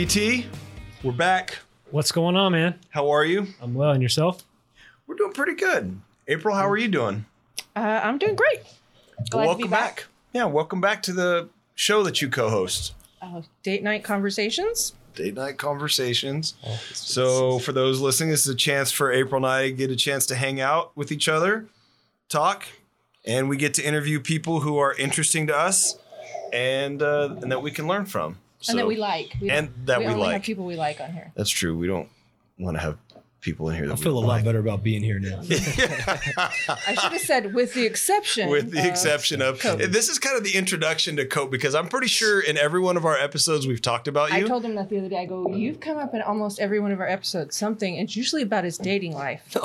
DT, we're back. What's going on, man? How are you? I'm well, and yourself? We're doing pretty good. April, how are you doing? Uh, I'm doing great. Glad welcome to be back. back. Yeah, welcome back to the show that you co-host. Uh, date night conversations. Date night conversations. So, for those listening, this is a chance for April and I to get a chance to hang out with each other, talk, and we get to interview people who are interesting to us and uh, and that we can learn from. So, and that we like. We and that we we like. people we like on here. That's true. We don't want to have people in here that I feel a lot like. better about being here now. I should have said with the exception. with the of- exception of Cope. this is kind of the introduction to cope because i'm pretty sure in every one of our episodes we've talked about you. I told him that the other day. I go, you've come up in almost every one of our episodes. Something. It's usually about his dating life. the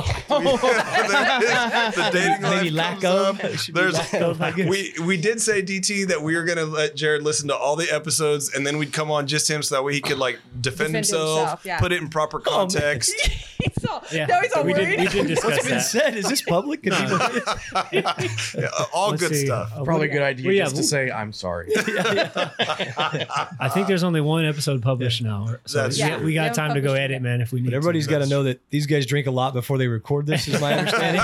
dating Maybe life lack comes of. up. It should be There's lack of, we we did say DT that we were gonna let Jared listen to all the episodes and then we'd come on just him so that way he could like defend, Defend himself, himself, yeah. put it in proper Oh, context. he's all, Yeah. No, he's all we worried. did, we did discuss What's been that. said? Is this public? Can people- Yeah, all Let's good see. stuff. Uh, Probably a we- good idea well, yeah, just to say I'm sorry. I think there's only one episode published now. So That's we, we got Yeah, time to go published edit, it. man, if we need But everybody's to. got to know that these guys drink a lot before they record this. Is my understanding.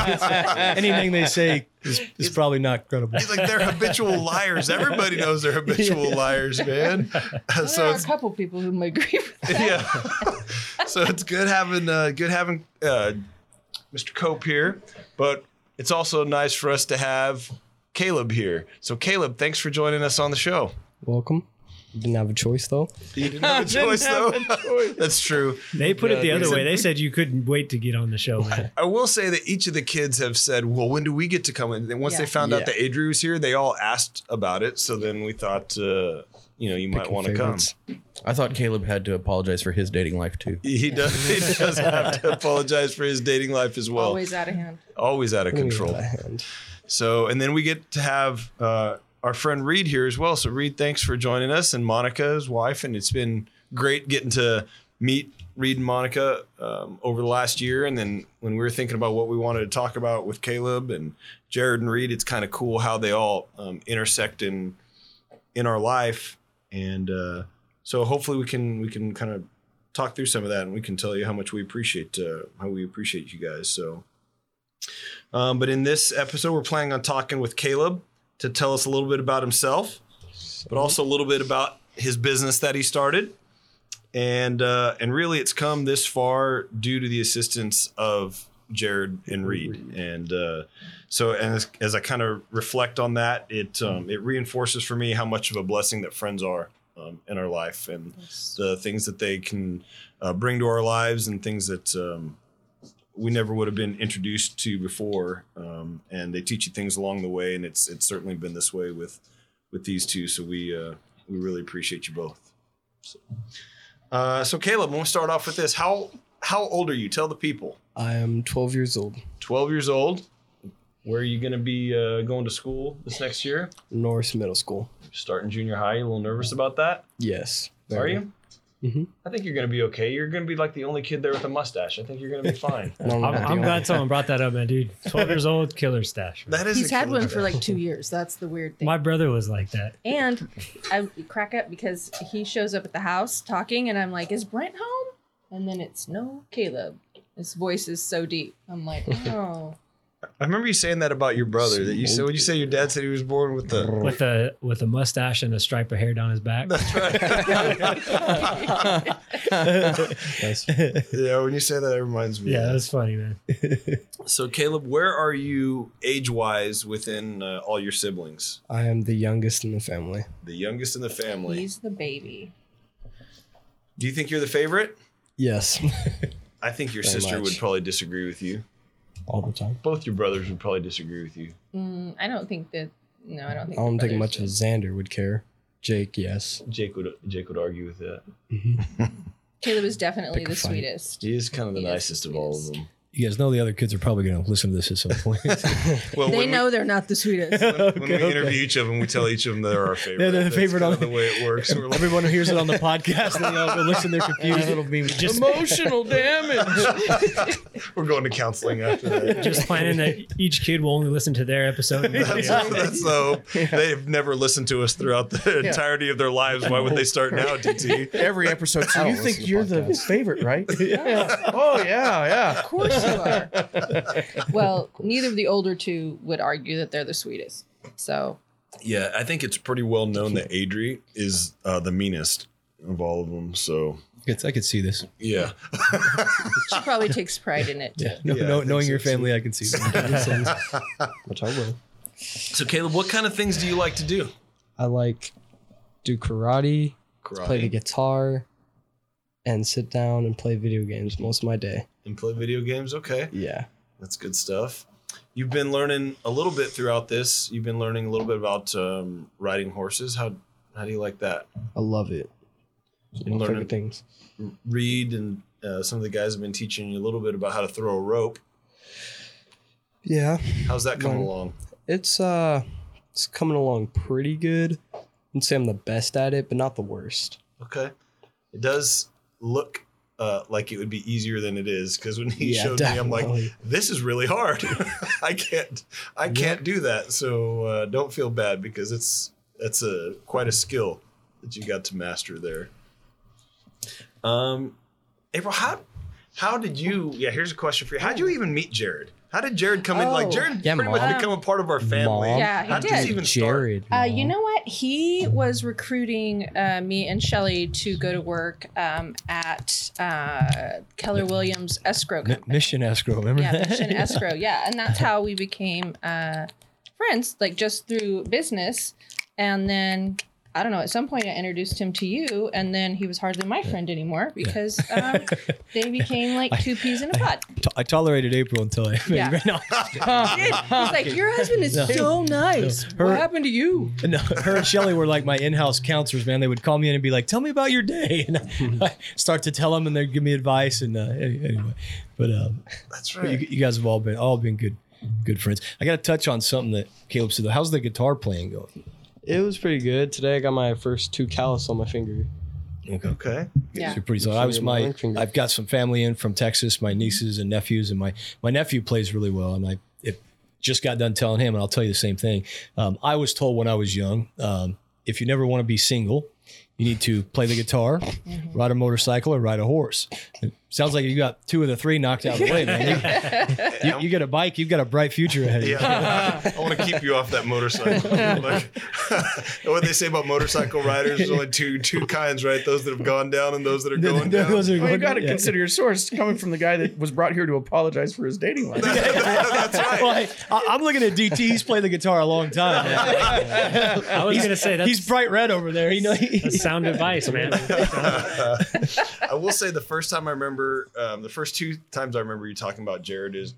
Anything they say is, is probably not credible. He's like they're habitual liars. Everybody knows they're habitual liars, man. Well, so there are a it's couple people who may agree with that. yeah. so it's good having uh, good having uh, Mr. Cope here, but it's also nice for us to have Caleb here. So Caleb, thanks for joining us on the show. Welcome. Didn't have a choice though. You didn't have a choice though. That's true. They put it the other way. They said you couldn't wait to get on the show, man. I will say that each of the kids have said, "Well, when do we get to come in?" And once they Yeah. found out Yeah. that Adrian was here, they all asked about it. So then we thought, uh, you know, you might Picking want to come. favorites. I thought Caleb had to apologize for his dating life too. He does. He does have to apologize for his dating life as well. Always out of hand. Always out of Give me control. that hand. So, and then we get to have uh, our friend Reed here as well. So, Reed, thanks for joining us, and Monica, his wife, and it's been great getting to meet Reed and Monica um, over the last year. And then when we were thinking about what we wanted to talk about with Caleb and Jared and Reed, it's kind of cool how they all um, intersect in in our life. And uh, so, hopefully, we can we can kind of talk through some of that, and we can tell you how much we appreciate uh, how we appreciate you guys. So. Um, but in this episode, we're planning on talking with Caleb to tell us a little bit about himself, but also a little bit about his business that he started. And uh, and really, it's come this far due to the assistance of Jared and Reed. And uh, so, and as, as I kind of reflect on that, it um, it reinforces for me how much of a blessing that friends are um, in our life and the things that they can uh, bring to our lives and things that um, we never would have been introduced to before. Um, and they teach you things along the way, and it's it's certainly been this way with with these two. So we uh, we really appreciate you both. So, uh, so Caleb, we'll start off with this. How how old are you? Tell the people. I am 12 years old. Twelve years old. Where are you going to be uh, going to school this next year? North Middle School. Starting junior high. You a little nervous about that? Yes. Are you? Mhm. I think you're going to be okay. You're going to be like the only kid there with a mustache. I think you're going to be fine. I don't I'm. I'm glad someone brought that up, man, dude. 12 years old, killer stash. man. That is. He's had killer one for like two years. That's the weird thing. My brother was like that. And I crack up because he shows up at the house talking, and I'm like, "Is Brent home?" And then it's no Caleb. His voice is so deep. I'm like, "Oh, I remember you saying that about your brother. That you said. Would you say your dad said he was born with the? With a with a mustache and a stripe of hair down his back. That's right. Yes. yeah, when you say that, it reminds me. Yeah, of that was funny, man. So, Caleb, where are you age-wise within uh, all your siblings? I am the youngest in the family. The youngest in the family. he's the baby." Do you think you're the favorite? Yes. I think your Very sister much. would probably disagree with you. All the time. Both your brothers would probably disagree with you. Mm, I don't think that. No, I don't think. I don't think much of Xander would care. Jake, yes. Jake would Jake would argue with that. Caleb is definitely Pick the sweetest. He is kind of the He is the nicest of all of them. You guys know the other kids are probably going to listen to this at some point. Well, They when know they're not the sweetest. we, when we interview each of them, we tell each of them they're our favorite. They're the That's favorite on of the way it works. We're like, Everyone who hears it on the podcast, they all go listen. They're confused. It'll be Just Emotional damage. we're going to counseling after that. just planning that each kid will only listen to their episode. and That's, that's the hope. They've never listened to us throughout the entirety of their lives. Why would they start now, DT? Every episode. So you think you're the podcasts. favorite, right? yeah. Oh yeah, yeah. Of course you well, neither of the older two would argue that they're the sweetest. So Yeah, I think it's pretty well known that Adri is uh, the meanest of all of them. So It's- I could see this. yeah, she probably takes pride in it. Too. Yeah, no, Yeah, no, knowing so, your too. family, I can see that. which I will. So Caleb, what kind of things do you like to do? I like do karate, Karate play the guitar, and sit down and play video games most of my day. And play video games. Okay, Yeah. that's good stuff. You've been learning a little bit throughout this. You've been learning a little bit about um, riding horses. How how do you like that? I love it. My learning things. Reed and uh, some of the guys have been teaching you a little bit about how to throw a rope. Yeah. How's that coming Learn. along? It's uh it's coming along pretty good. I wouldn't say I'm the best at it, but not the worst. Okay, it does look uh, like it would be easier than it is because when he Yeah, showed me, I'm like, this is really hard. I can't, I can't do that. So uh, don't feel bad because it's that's a quite a skill that you got to master there. Um, April, how how did you? Yeah, here's a question for you. How did you even meet Jared? How did Jared come in? Like Oh. Jared Yeah, pretty much become a part of our family. Mom. Yeah, he How did did. this even start? Jared. Uh, you know what? He was recruiting uh, me and Shelly to go to work um, at uh, Keller Williams Escrow Company. Mission escrow, remember Yeah, that? Mission Escrow. Yeah, and that's how we became uh, friends, like just through business. And then I don't know. At some point, I introduced him to you, and then he was hardly my friend anymore because um, they became like two peas in a pod. To- I tolerated April until I Yeah. no, He's like, "Your husband is so nice. Her- what happened to you?" no, her and Shelly were like my in-house counselors, man. They would call me in and be like, "Tell me about your day," and I start to tell them, and they'd give me advice. And uh, anyway, but um, That's right. you, you guys have all been all been good, good friends. I got to touch on something that Caleb said. How's the guitar playing going? It was pretty good. Today I got my first two callus on my finger. okay. Yeah. You're pretty solid. I was Finger, my my. ring finger. I've got some family in from Texas, my nieces and nephews, and my my nephew plays really well, and I it just got done telling him, and I'll tell you the same thing. Um, I was told when I was young, um, if you never want to be single, you need to play the guitar, Mm-hmm. ride a motorcycle, or ride a horse. It sounds like you got two of the three knocked out of the way, man. You, you, you get a bike, you've got a bright future ahead of you. Yeah, I want to keep you off that motorcycle. like, what they say about motorcycle riders? There's only two two kinds, right? Those that have gone down and those that are going down. Those are Well, you going- got to yeah. consider your source coming from the guy that was brought here to apologize for his dating life. That's right. Well, hey, I, I'm looking at DT. He's played the guitar a long time. man. I was gonna say that's He's bright red over there. You know, he- that's sound advice, man. I will say the first time I remember, um, the first two times I remember you talking about Jared is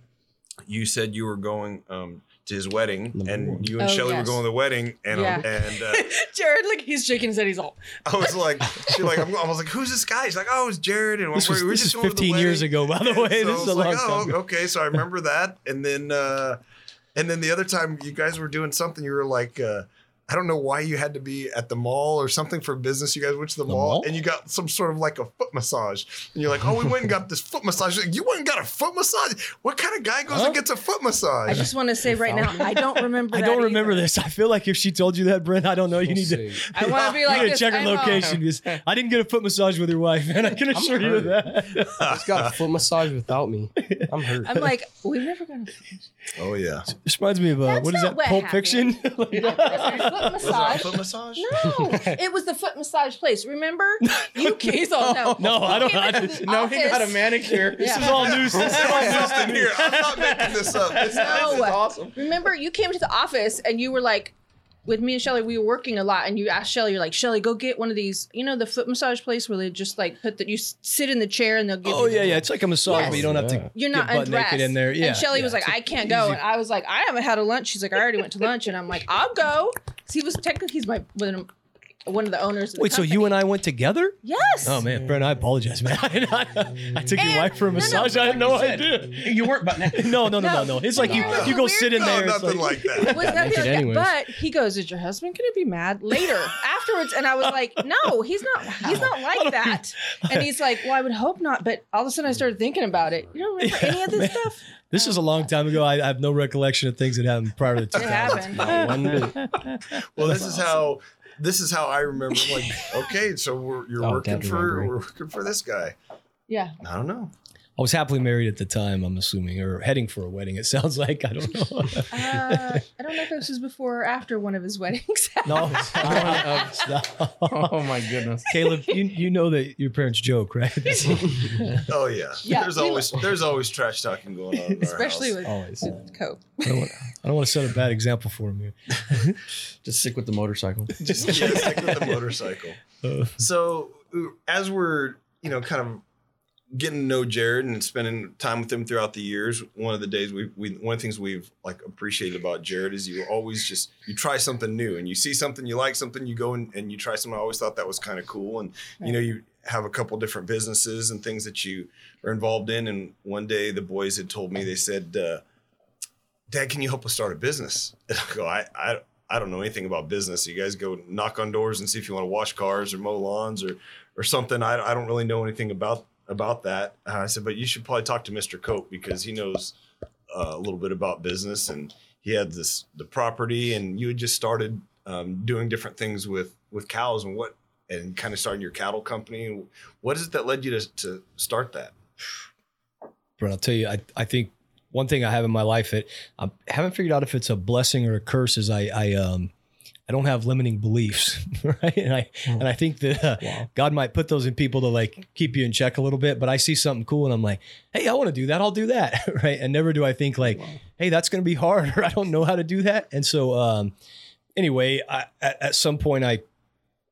you said you were going um, to his wedding, and you and Oh, Shelly yes. were going to the wedding, and Yeah. and uh, Jared, like he's shaking his head. He's all, I was like, she like, I'm, I was like, who's this guy? He's like, oh, it's Jared, and This we're, was, we're this just is going to the 15 years ago, by the way. so this is was a long like, time oh, ago. okay. So I remember that, and then uh, and then the other time you guys were doing something, you were like. Uh, I don't know why you had to be at the mall or something for business. You guys went to the, mall, mall? and you got some sort of like a foot massage. And you're like, oh, we went and got this foot massage. You're like, you went and got a foot massage? What kind of guy goes Huh? and gets a foot massage? I just want to say right now, I don't remember. I that don't remember either. this. I feel like if she told you that, Brent, I don't know. You need to, you See. I want to be like need to this. check her I location. because I didn't get a foot massage with your wife, and I can assure you of that. Just got a foot massage without me. I'm hurt. I'm like, we've never gone. to oh yeah. This reminds me of uh, what is that? what Pulp happened. Fiction. Foot massage. foot massage? No, it was the foot massage place. Remember? You kids all know. No, I don't- You I into didn't- the no, he got a office. manicure. Yeah. This is all news. This is all news to me. here, I'm not making this up. This, No. this is awesome. Remember, you came to the office and you were like, with me and Shelly, we were working a lot, and you asked Shelly, you're like, Shelly, go get one of these, you know, the foot massage place where they just like put that you s- sit in the chair and they'll give Oh you. yeah, yeah. It's like a massage, Yes. but you don't have to. Yeah. You're get not butt undressed. naked in there. Yeah. and Shelly yeah. was like, It's I can't go. easy- And I was like, I haven't had a lunch. She's like, I already went to lunch. And I'm like, I'll go. 'Cause he was technically, he's my, with him. One of the owners. Of the Wait, so you and I went together? Yes. Oh man, Brent, I apologize, man. I, took your And- wife for a no, no, massage. I had no idea. You weren't but No, no, no, no, no. It's like you No. you go sit in No, there. it's nothing like, that. Was nothing like that. anyways. But he goes, "Is your husband going to be mad later afterwards?" And I was like, "No, he's not. He's not like that." And he's like, "Well, I would hope not." But all of a sudden, I started thinking about it. You don't remember any of this stuff? This is a long time ago. I, I have no recollection of things that happened prior to the It 2000s. happened. Not one bit. Well, this is how this is how I remember. Like, okay, so we're, you're Oh, working for we're working for this guy. Yeah. I don't know. I was happily married at the time, I'm assuming, or heading for a wedding. It sounds like. I don't know. Uh, I don't know if this was before or after one of his weddings. no, it's not. Oh my goodness. Caleb, you, you know that your parents joke, right? Oh yeah. Yeah, there's we- always there's always trash talking going on. In our Especially house. with, Always. with Cope. I don't, want, I don't want to set a bad example for him here. Just stick with the motorcycle. just yeah, stick with the motorcycle. Uh, So as we're you know kind of getting to know Jared and spending time with him throughout the years, one of the days we, we one of the things we've like appreciated about Jared is you always just you try something new and you see something you like something you go and, and you try something. I always thought that was kind of cool and you know you have a couple different businesses and things that you are involved in. And one day the boys had told me they said, uh, "Dad, can you help us start a business?" And I go, "I I." I don't know anything about business. You guys go knock on doors and see if you want to wash cars or mow lawns or or something. I, I don't really know anything about about that. Uh, I said, but you should probably talk to Mr. Cope because he knows uh, a little bit about business and he had this the property and you had just started um, doing different things with with cows and what and kind of starting your cattle company. What is it that led you to, to start that? But I'll tell you, I, I think one thing I have in my life that I haven't figured out if it's a blessing or a curse is I, I, um, I don't have limiting beliefs, right? And I and I think that uh, Wow. God might put those in people to like keep you in check a little bit. But I see something cool and I'm like, hey, I want to do that. I'll do that, right? And never do I think like, hey, that's going to be hard, or I don't know how to do that. And so, um, anyway, I, at, at some point, I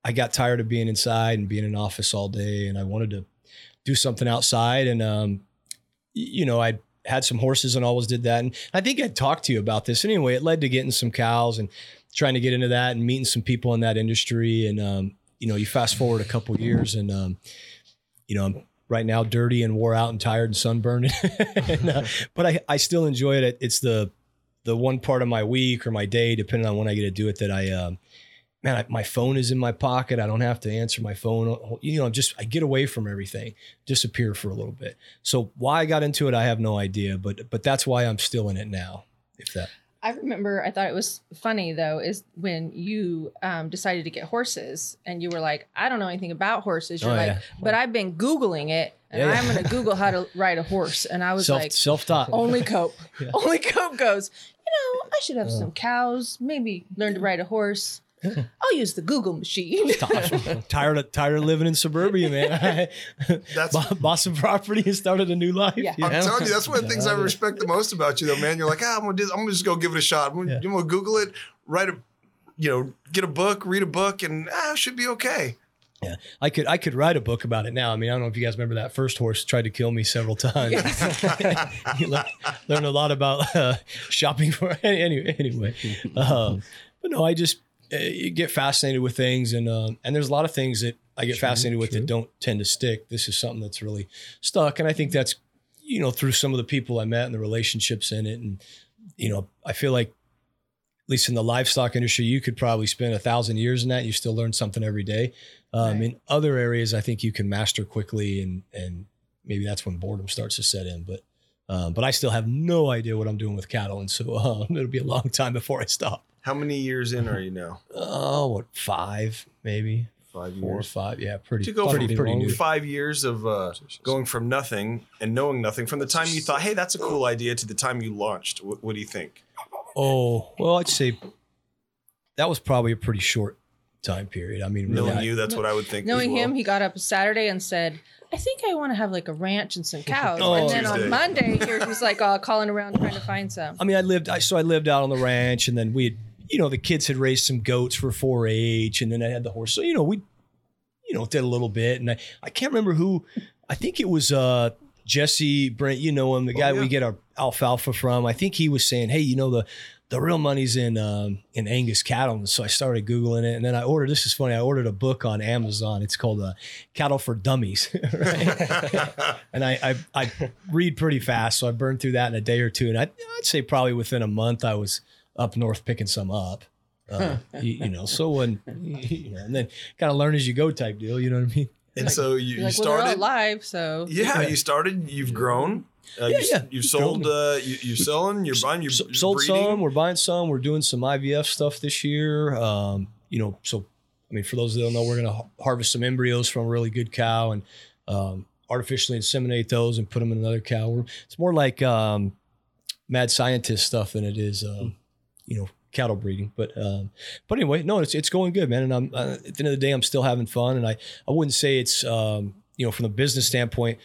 I got tired of being inside and being in an office all day, and I wanted to do something outside. And um, you know, I had some horses and always did that. And I think I'd talked to you about this anyway. It led to getting some cows and trying to get into that and meeting some people in that industry. And um, you know, you fast forward a couple years, and um, you know, I'm right now dirty and wore out and tired and sunburned. and, uh, but I, I still enjoy it. It's the the one part of my week or my day, depending on when I get to do it, that I um, man, I, my phone is in my pocket. I don't have to answer my phone. You know, I'm just I get away from everything, disappear for a little bit. So why I got into it, I have no idea. But but that's why I'm still in it now. If that I remember I thought it was funny though is when you um, decided to get horses and you were like, I don't know anything about horses. You're Oh, like, yeah. but I've been Googling it and Yeah, yeah. I'm going to Google how to ride a horse. And I was self like, self taught. only Cope. Only Cope goes, you know, I should have some cows, maybe learn to ride a horse. I'll use the Google machine. tired of tired of living in suburbia, man. That's- Bought- bought some property and started a new life. Yeah. you I'm know? telling you, that's one of the things I respect the most about you, though, man. You're like, ah, I'm gonna, do, I'm gonna just go give it a shot. I'm gonna, Yeah. I'm gonna Google it, write a, you know, get a book, read a book, and ah, should be okay. Yeah, I could I could write a book about it now. I mean, I don't know if you guys remember that first horse tried to kill me several times. you learn, learn a lot about uh, shopping for anyway. Anyway, um, but no, I just uh, you get fascinated with things, and um, and there's a lot of things that I get fascinated with that don't tend to stick. This is something that's really stuck, and I think that's you know through some of the people I met and the relationships in it, and you know I feel like at least in the livestock industry, you could probably spend a thousand years in that. You still learn something every day. Um, Right. In other areas, I think you can master quickly, and and maybe that's when boredom starts to set in. But um, but I still have no idea what I'm doing with cattle, and so um, it'll be a long time before I stop. How many years in are you now? Oh, what five maybe Five four or years. five? Yeah, pretty To go pretty from pretty new. five years of uh, going from nothing and knowing nothing, from the time you thought, "Hey, that's a cool idea," to the time you launched. What, what do you think? Oh well, I'd say that was probably a pretty short time period. I mean, really, Knowing I- you, that's what I would think. Knowing well. him, he got up Saturday and said, I think I want to have like a ranch and some cows. Oh, and then Tuesday. on Monday, he was like uh, calling around trying to find some. I mean, I lived. I so I lived out on the ranch, and then we, had, you know, the kids had raised some goats for 4-H, and then I had the horse. So you know, we, you know, did a little bit, and I, I can't remember who. I think it was uh Jesse Brent. You know him, the guy yeah. we get our alfalfa from. I think he was saying, hey, you know the the real money's in um, in Angus cattle. And so I started googling it, and then I ordered. This is funny. I ordered a book on Amazon. It's called uh, Cattle for Dummies, and I, I I read pretty fast, so I burned through that in a day or two. And I, I'd say probably within a month, I was up north picking some up. Uh, you, you know, so when you know, and then kind of learn as you go type deal. You know what I mean? and so you, You're you like, well, started. live, so yeah, you started. You've grown. Uh, Yeah, you, yeah. You've sold. Uh, you, you're selling. You're buying. You're S- sold breeding. some. We're buying some. We're doing some IVF stuff this year. Um, you know, so I mean, for those that don't know, we're going to harvest some embryos from a really good cow and um, artificially inseminate those and put them in another cow. We're, it's more like um, mad scientist stuff than it is, um, you know, cattle breeding. But um, but anyway, no, it's it's going good, man. And I'm uh, at the end of the day, I'm still having fun. And I I wouldn't say it's um, you know from the business standpoint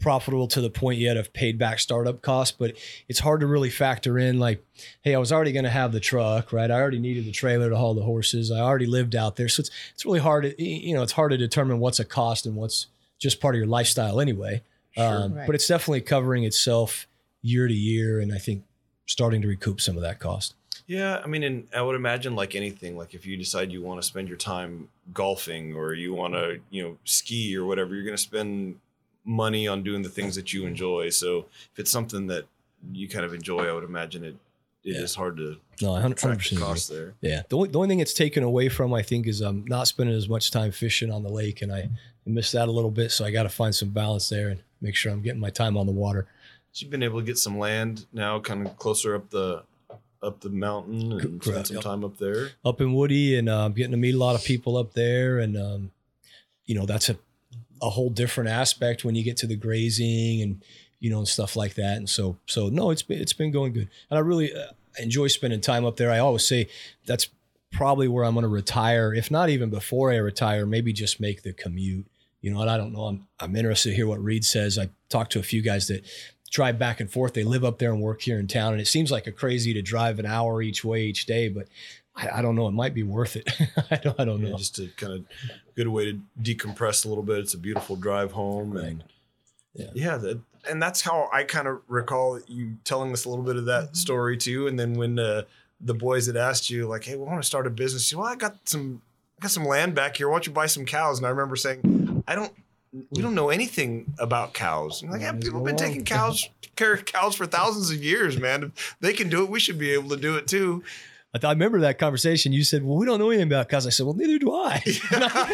profitable to the point yet of paid back startup costs, but it's hard to really factor in like, hey, I was already going to have the truck, right? I already needed the trailer to haul the horses. I already lived out there, so it's it's really hard. To, you know, it's hard to determine what's a cost and what's just part of your lifestyle anyway. Um, Right. But it's definitely covering itself year to year, and I think starting to recoup some of that cost. Yeah, I mean, and I would imagine like anything, like if you decide you want to spend your time golfing or you want to, you know, ski or whatever, you're going to spend money on doing the things that you mm-hmm. enjoy. So if it's something that you kind of enjoy, I would imagine it it is Yeah. hard to No, I hundred track percent the cost there. Yeah. The only, the only thing it's taken away from, I think, is I'm not spending as much time fishing on the lake, and I miss that a little bit. So I got to find some balance there and make sure I'm getting my time on the water. So you've been able to get some land now, kind of closer up the up the mountain and Correct, spend some yep. time up there. Up in Woody, and uh, getting to meet a lot of people up there, and um, you know that's a a whole different aspect when you get to the grazing and you know and stuff like that. And so so no, it's been it's been going good, and I really uh, enjoy spending time up there. I always say that's probably where I'm going to retire, if not even before I retire, maybe just make the commute. You know, and I don't know. I'm I'm interested to hear what Reed says. I talked to a few guys that drive back and forth. They live up there and work here in town, and it seems like a crazy to drive an hour each way each day. But I, I don't know. It might be worth it. I don't. I don't Yeah, know. just a kind of good way to decompress a little bit. It's a beautiful drive home, Right. and Yeah. yeah, that, and that's how I kind of recall you telling us a little bit of that story too. And then when uh, the boys had asked you, like, "Hey, we want to start a business," you, well, I got some, I got some land back here. Why don't you buy some cows? And I remember saying, I don't. We don't know anything about cows. Like, yeah, people have been taking cows, care of cows for thousands of years, man. If they can do it, we should be able to do it too. I, th- I remember that conversation. You said, "Well, we don't know anything about cows." I said, "Well, neither do I.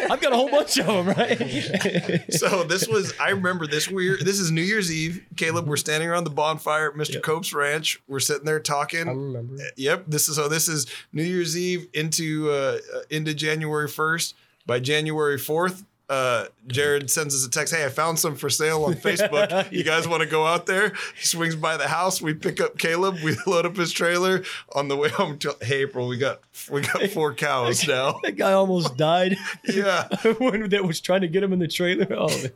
I've got a whole bunch of them, right?" so this was I remember this weird this is New Year's Eve. Caleb, we're standing around the bonfire at Mr. Yep. Cope's ranch. We're sitting there talking. I remember. Yep, this is so this is New Year's Eve into uh uh, into January 1st. By January 4th, uh Jared sends us a text, "Hey, I found some for sale on Facebook. You guys want to go out there?" He swings by the house. We pick up Caleb, we load up his trailer on the way home to Hey April, we got we got four cows now. that guy almost died. Yeah. when that was trying to get him in the trailer. Oh, man.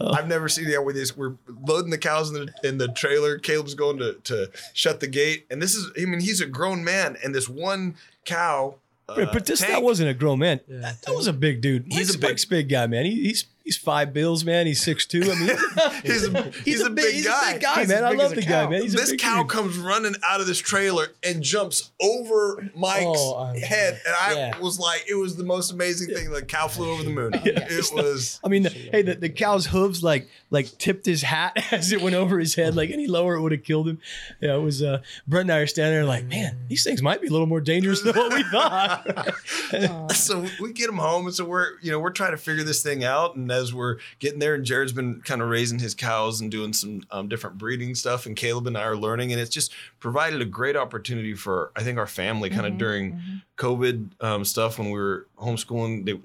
I've never seen that with this. We're loading the cows in the in the trailer. Caleb's going to to shut the gate, and this is. I mean, he's a grown man, and this one cow. Uh, but this that wasn't a grown man. Yeah. that, that was a big dude. He's Mike's, a big- Mike's big guy, man. He, he's he's five bills, man. He's six two. I mean, He's a, he's, a, big he's guy. a big guy, He's man. I love as a the guy, man. He's a this big cow dude. comes running out of this trailer and jumps over Mike's Oh, I- head, and I yeah. was like, it was the most amazing thing. The cow flew over the moon. Yeah. It was. I mean, the, hey, the, the cow's hooves like like tipped his hat as it went over his head. Like any lower, it would have killed him. Yeah, it was. Uh, Brett and I are standing there like, man, these things might be a little more dangerous than what we thought. so we get him home, and so we're you know we're trying to figure this thing out. And as we're getting there, and Jared's been kind of raising his cows and doing some um, different breeding stuff, and Caleb and I are learning, and it's just provided a great opportunity for I think our family kind of Mhm, during mhm. COVID um, stuff when we were homeschooling. They,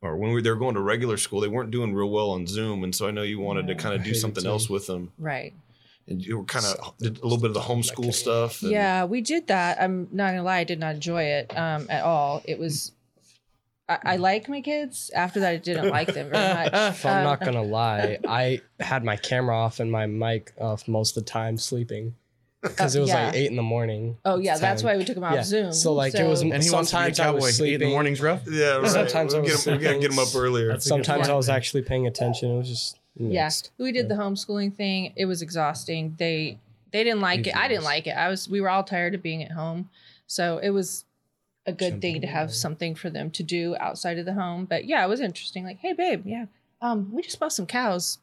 or when we, they were going to regular school, they weren't doing real well on Zoom, and so I know you wanted to kind of do something else with them, Right. and you were kind of did a little bit of the homeschool stuff. and- Yeah, we did that. I'm not gonna lie, I did not enjoy it um, at all. It was. I, I like my kids. After that, I didn't like them very much. If I'm Um, not gonna lie, I had my camera off and my mic off most of the time sleeping because it was yeah. like eight in the morning. Oh yeah, that's why we took them off Yeah. Zoom. So, like, it was- And he wants to be a Sometimes I was cowboy. Eight in the sleeping. morning's rough. yeah. Right. Sometimes I we, was get 'em- we gotta get them up earlier. That's a good Sometimes. I was actually paying attention. It was just Yeah, mixed. we did the homeschooling thing. It was exhausting. They they didn't like it. I didn't Easiness. like it. I was we were all tired of being at home. So it was a good thing to have something for them to do outside of the home. But yeah, it was interesting. Like, hey babe, yeah. Um, we just bought some cows.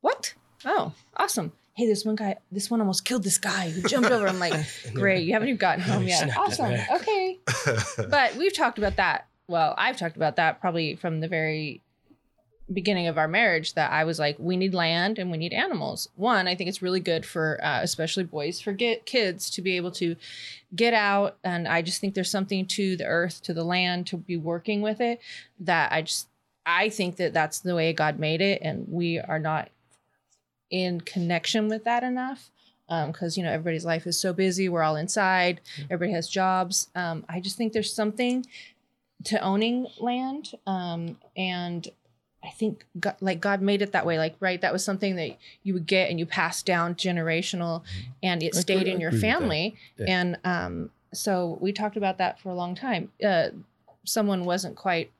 What? Oh, awesome. Hey, this one guy, this one almost killed this guy who jumped over. I'm like, great, you haven't even gotten home yet. Awesome. Okay. But we've talked about that. Well, I've talked about that probably from the very beginning of our marriage that I was like, we need land and we need animals. One, I think it's really good for uh, especially boys, for get kids to be able to get out. And I just think there's something to the earth, to the land, to be working with it that I just, I think that that's the way God made it. And we are not in connection with that enough. Because you know everybody's life is so busy, we're all inside. Everybody has jobs. Um, I just think there's something to owning land, um, and I think God, like God made it that way. Like right, that was something that you would get and you passed down generational, and it I stayed in your agree with that. family. Yeah. And um, so we talked about that for a long time. Uh, someone wasn't quite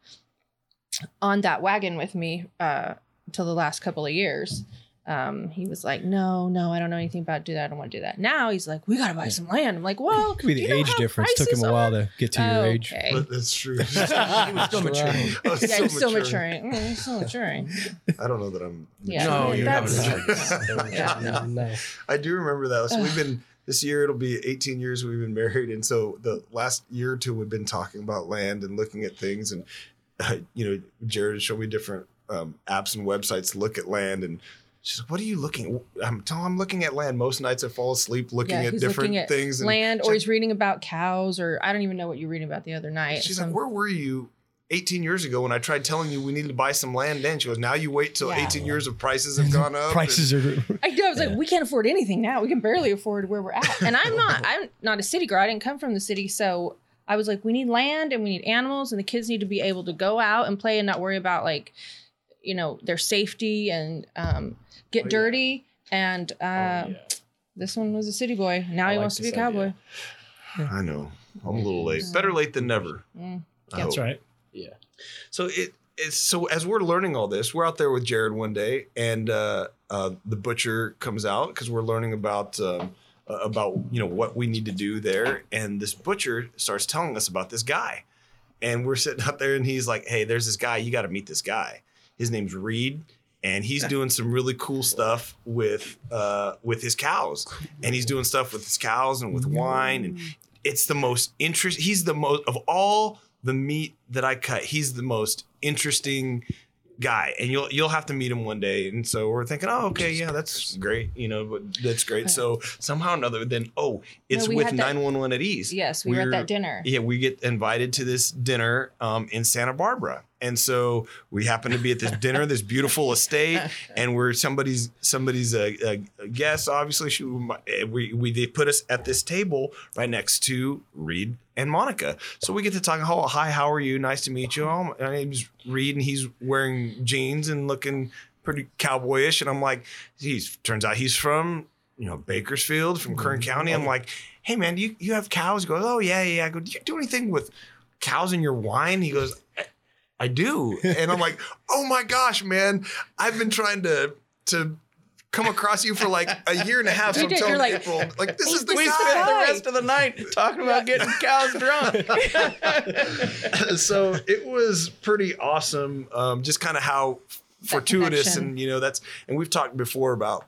on that wagon with me uh, until the last couple of years. Um, he was like, "No, no, I don't know anything about do that. I don't want to do that." Now he's like, "We got to buy some land." I'm like, "Well, Could be the you age difference. Took him a while are?" to get to your age. Okay. But that's true. he was still maturing. I was Yeah, so I'm still mature. maturing. Mm, I'm still maturing. I don't know that I'm. Yeah. No, you haven't. Yeah, no. no. I do remember that. So we've been this year. It'll be 18 years we've been married, and so the last year or two we've been talking about land and looking at things. And uh, you know, Jared showed me different um, apps and websites to look at land. And she's like, "What are you looking?" I'm telling. I'm looking at land. Most nights I fall asleep looking Yeah, at different looking at things. Land, she's or like- he's reading about cows, or I don't even know what you're reading about the other night. She's Some- like, "Where were you?" 18 years ago when I tried telling you we needed to buy some land then she goes now you wait till Yeah. 18 years of prices have gone up Prices are. I, I was like, we can't afford anything now. We can barely afford where we're at. And I'm not, I'm not a city girl. I didn't come from the city, so I was like, we need land and we need animals, and the kids need to be able to go out and play and not worry about like, you know, their safety and um, get Oh, yeah. dirty. And uh, this one was a city boy. Now I he like wants to be a cowboy. idea. I know I'm a little late better late than never Mm. I That's hope. right. Yeah. So it it's so as we're learning all this, we're out there with Jared one day, and uh, uh, the butcher comes out because we're learning about um, uh, about you know what we need to do there, and this butcher starts telling us about this guy, and we're sitting out there, and he's like, "Hey, there's this guy. You got to meet this guy. His name's Reed." And he's doing some really cool stuff with uh, with his cows, and he's doing stuff with his cows and with wine, and it's the most interest. He's the most of all the meat that I cut. He's the most interesting guy, and you'll you'll have to meet him one day. And so we're thinking, oh, okay, yeah, that's great. You know, but that's great. So somehow or another, then oh, it's we with had that- nine one one at ease. Yes, we were at that dinner. Yeah, we get invited to this dinner um, in Santa Barbara, and so we happen to be at this dinner, this beautiful estate, and we're somebody's somebody's a, a, a guest. Obviously, she, eh, we we they put us at this table right next to Reed and Monica, so we get to talk. Oh, hi, how are you? Nice to meet you. Oh, my name's Reed, and he's wearing jeans and looking pretty cowboyish, and I'm like, he's turns out he's from you know Bakersfield, from Kern mm-hmm. County. I'm oh. like, hey man, do you you have cows? He goes, oh yeah, yeah. I go, do you do anything with cows in your wine? He goes, I, I do, and I'm like, oh my gosh, man, I've been trying to to come across you for like a year and a half. So You I'm did, telling you're like, April, like this is the "This We is guy. spent the rest of the night talking about getting cows drunk. so it was pretty awesome. Um, just kind of how fortuitous and you know that's and we've talked before about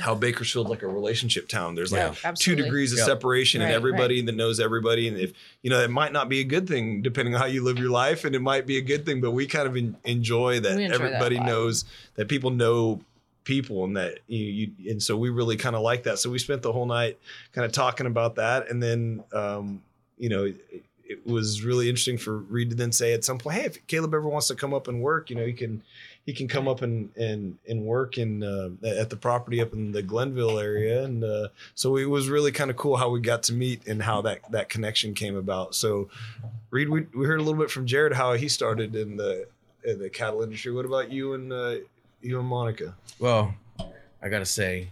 how Bakersfield like a relationship town. There's like Yeah, two absolutely. degrees of Yep. separation and Right, everybody that knows everybody. And if you know, it might not be a good thing depending on how you live your life, and it might be a good thing, but we kind of en- enjoy that enjoy everybody lot. knows that people know people and that you, you and so we really kind of like that. So we spent the whole night kind of talking about that, and then um, you know. It, it was really interesting for Reed to then say at some point, "Hey, if Caleb ever wants to come up and work, you know, you can he can come up and and and work in uh, at the property up in the Glenville area." And uh, so it was really kind of cool how we got to meet and how that that connection came about. So, Reed, we, we heard a little bit from Jared how he started in the in the cattle industry. What about you and uh, you and Monica? Well, I gotta say,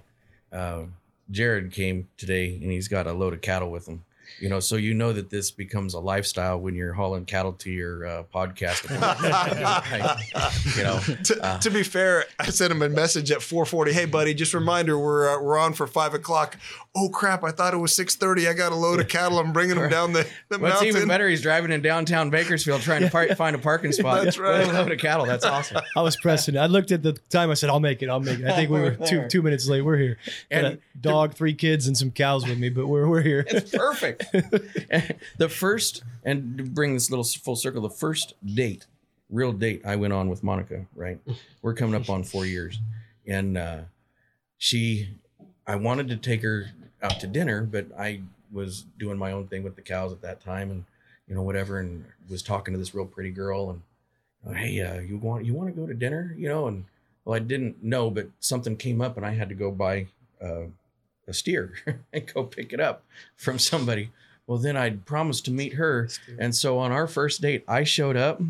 uh, Jared came today and he's got a load of cattle with him. You know, so you know that this becomes a lifestyle when you're hauling cattle to your uh, podcast. you know, to, Uh. to be fair, I sent him a message at 4:40. Hey, buddy, just reminder, we're uh, we're on for five o'clock. Oh crap! I thought it was 6:30. I got a load of cattle. I'm bringing them down the, the What's mountain. even better, he's driving in downtown Bakersfield trying to par- find a parking spot. That's right. With a load of cattle. That's awesome. I was pressing. I looked at the time. I said, "I'll make it. I'll make it." I think we were two two minutes late. We're here. Got a And dog, three kids, and some cows with me, but we're we're here. It's perfect. the first, and bring this little full circle, the first date, real date I went on with Monica, right? We're coming up on four years. And uh, she, I wanted to take her out to dinner, but I was doing my own thing with the cows at that time and, you know, whatever, and was talking to this real pretty girl and, uh, hey, uh, you want you want to go to dinner, you know? And well, I didn't know, but something came up and I had to go buy uh, a steer and go pick it up from somebody. Well, then I'd promised to meet her, and so on our first date, I showed up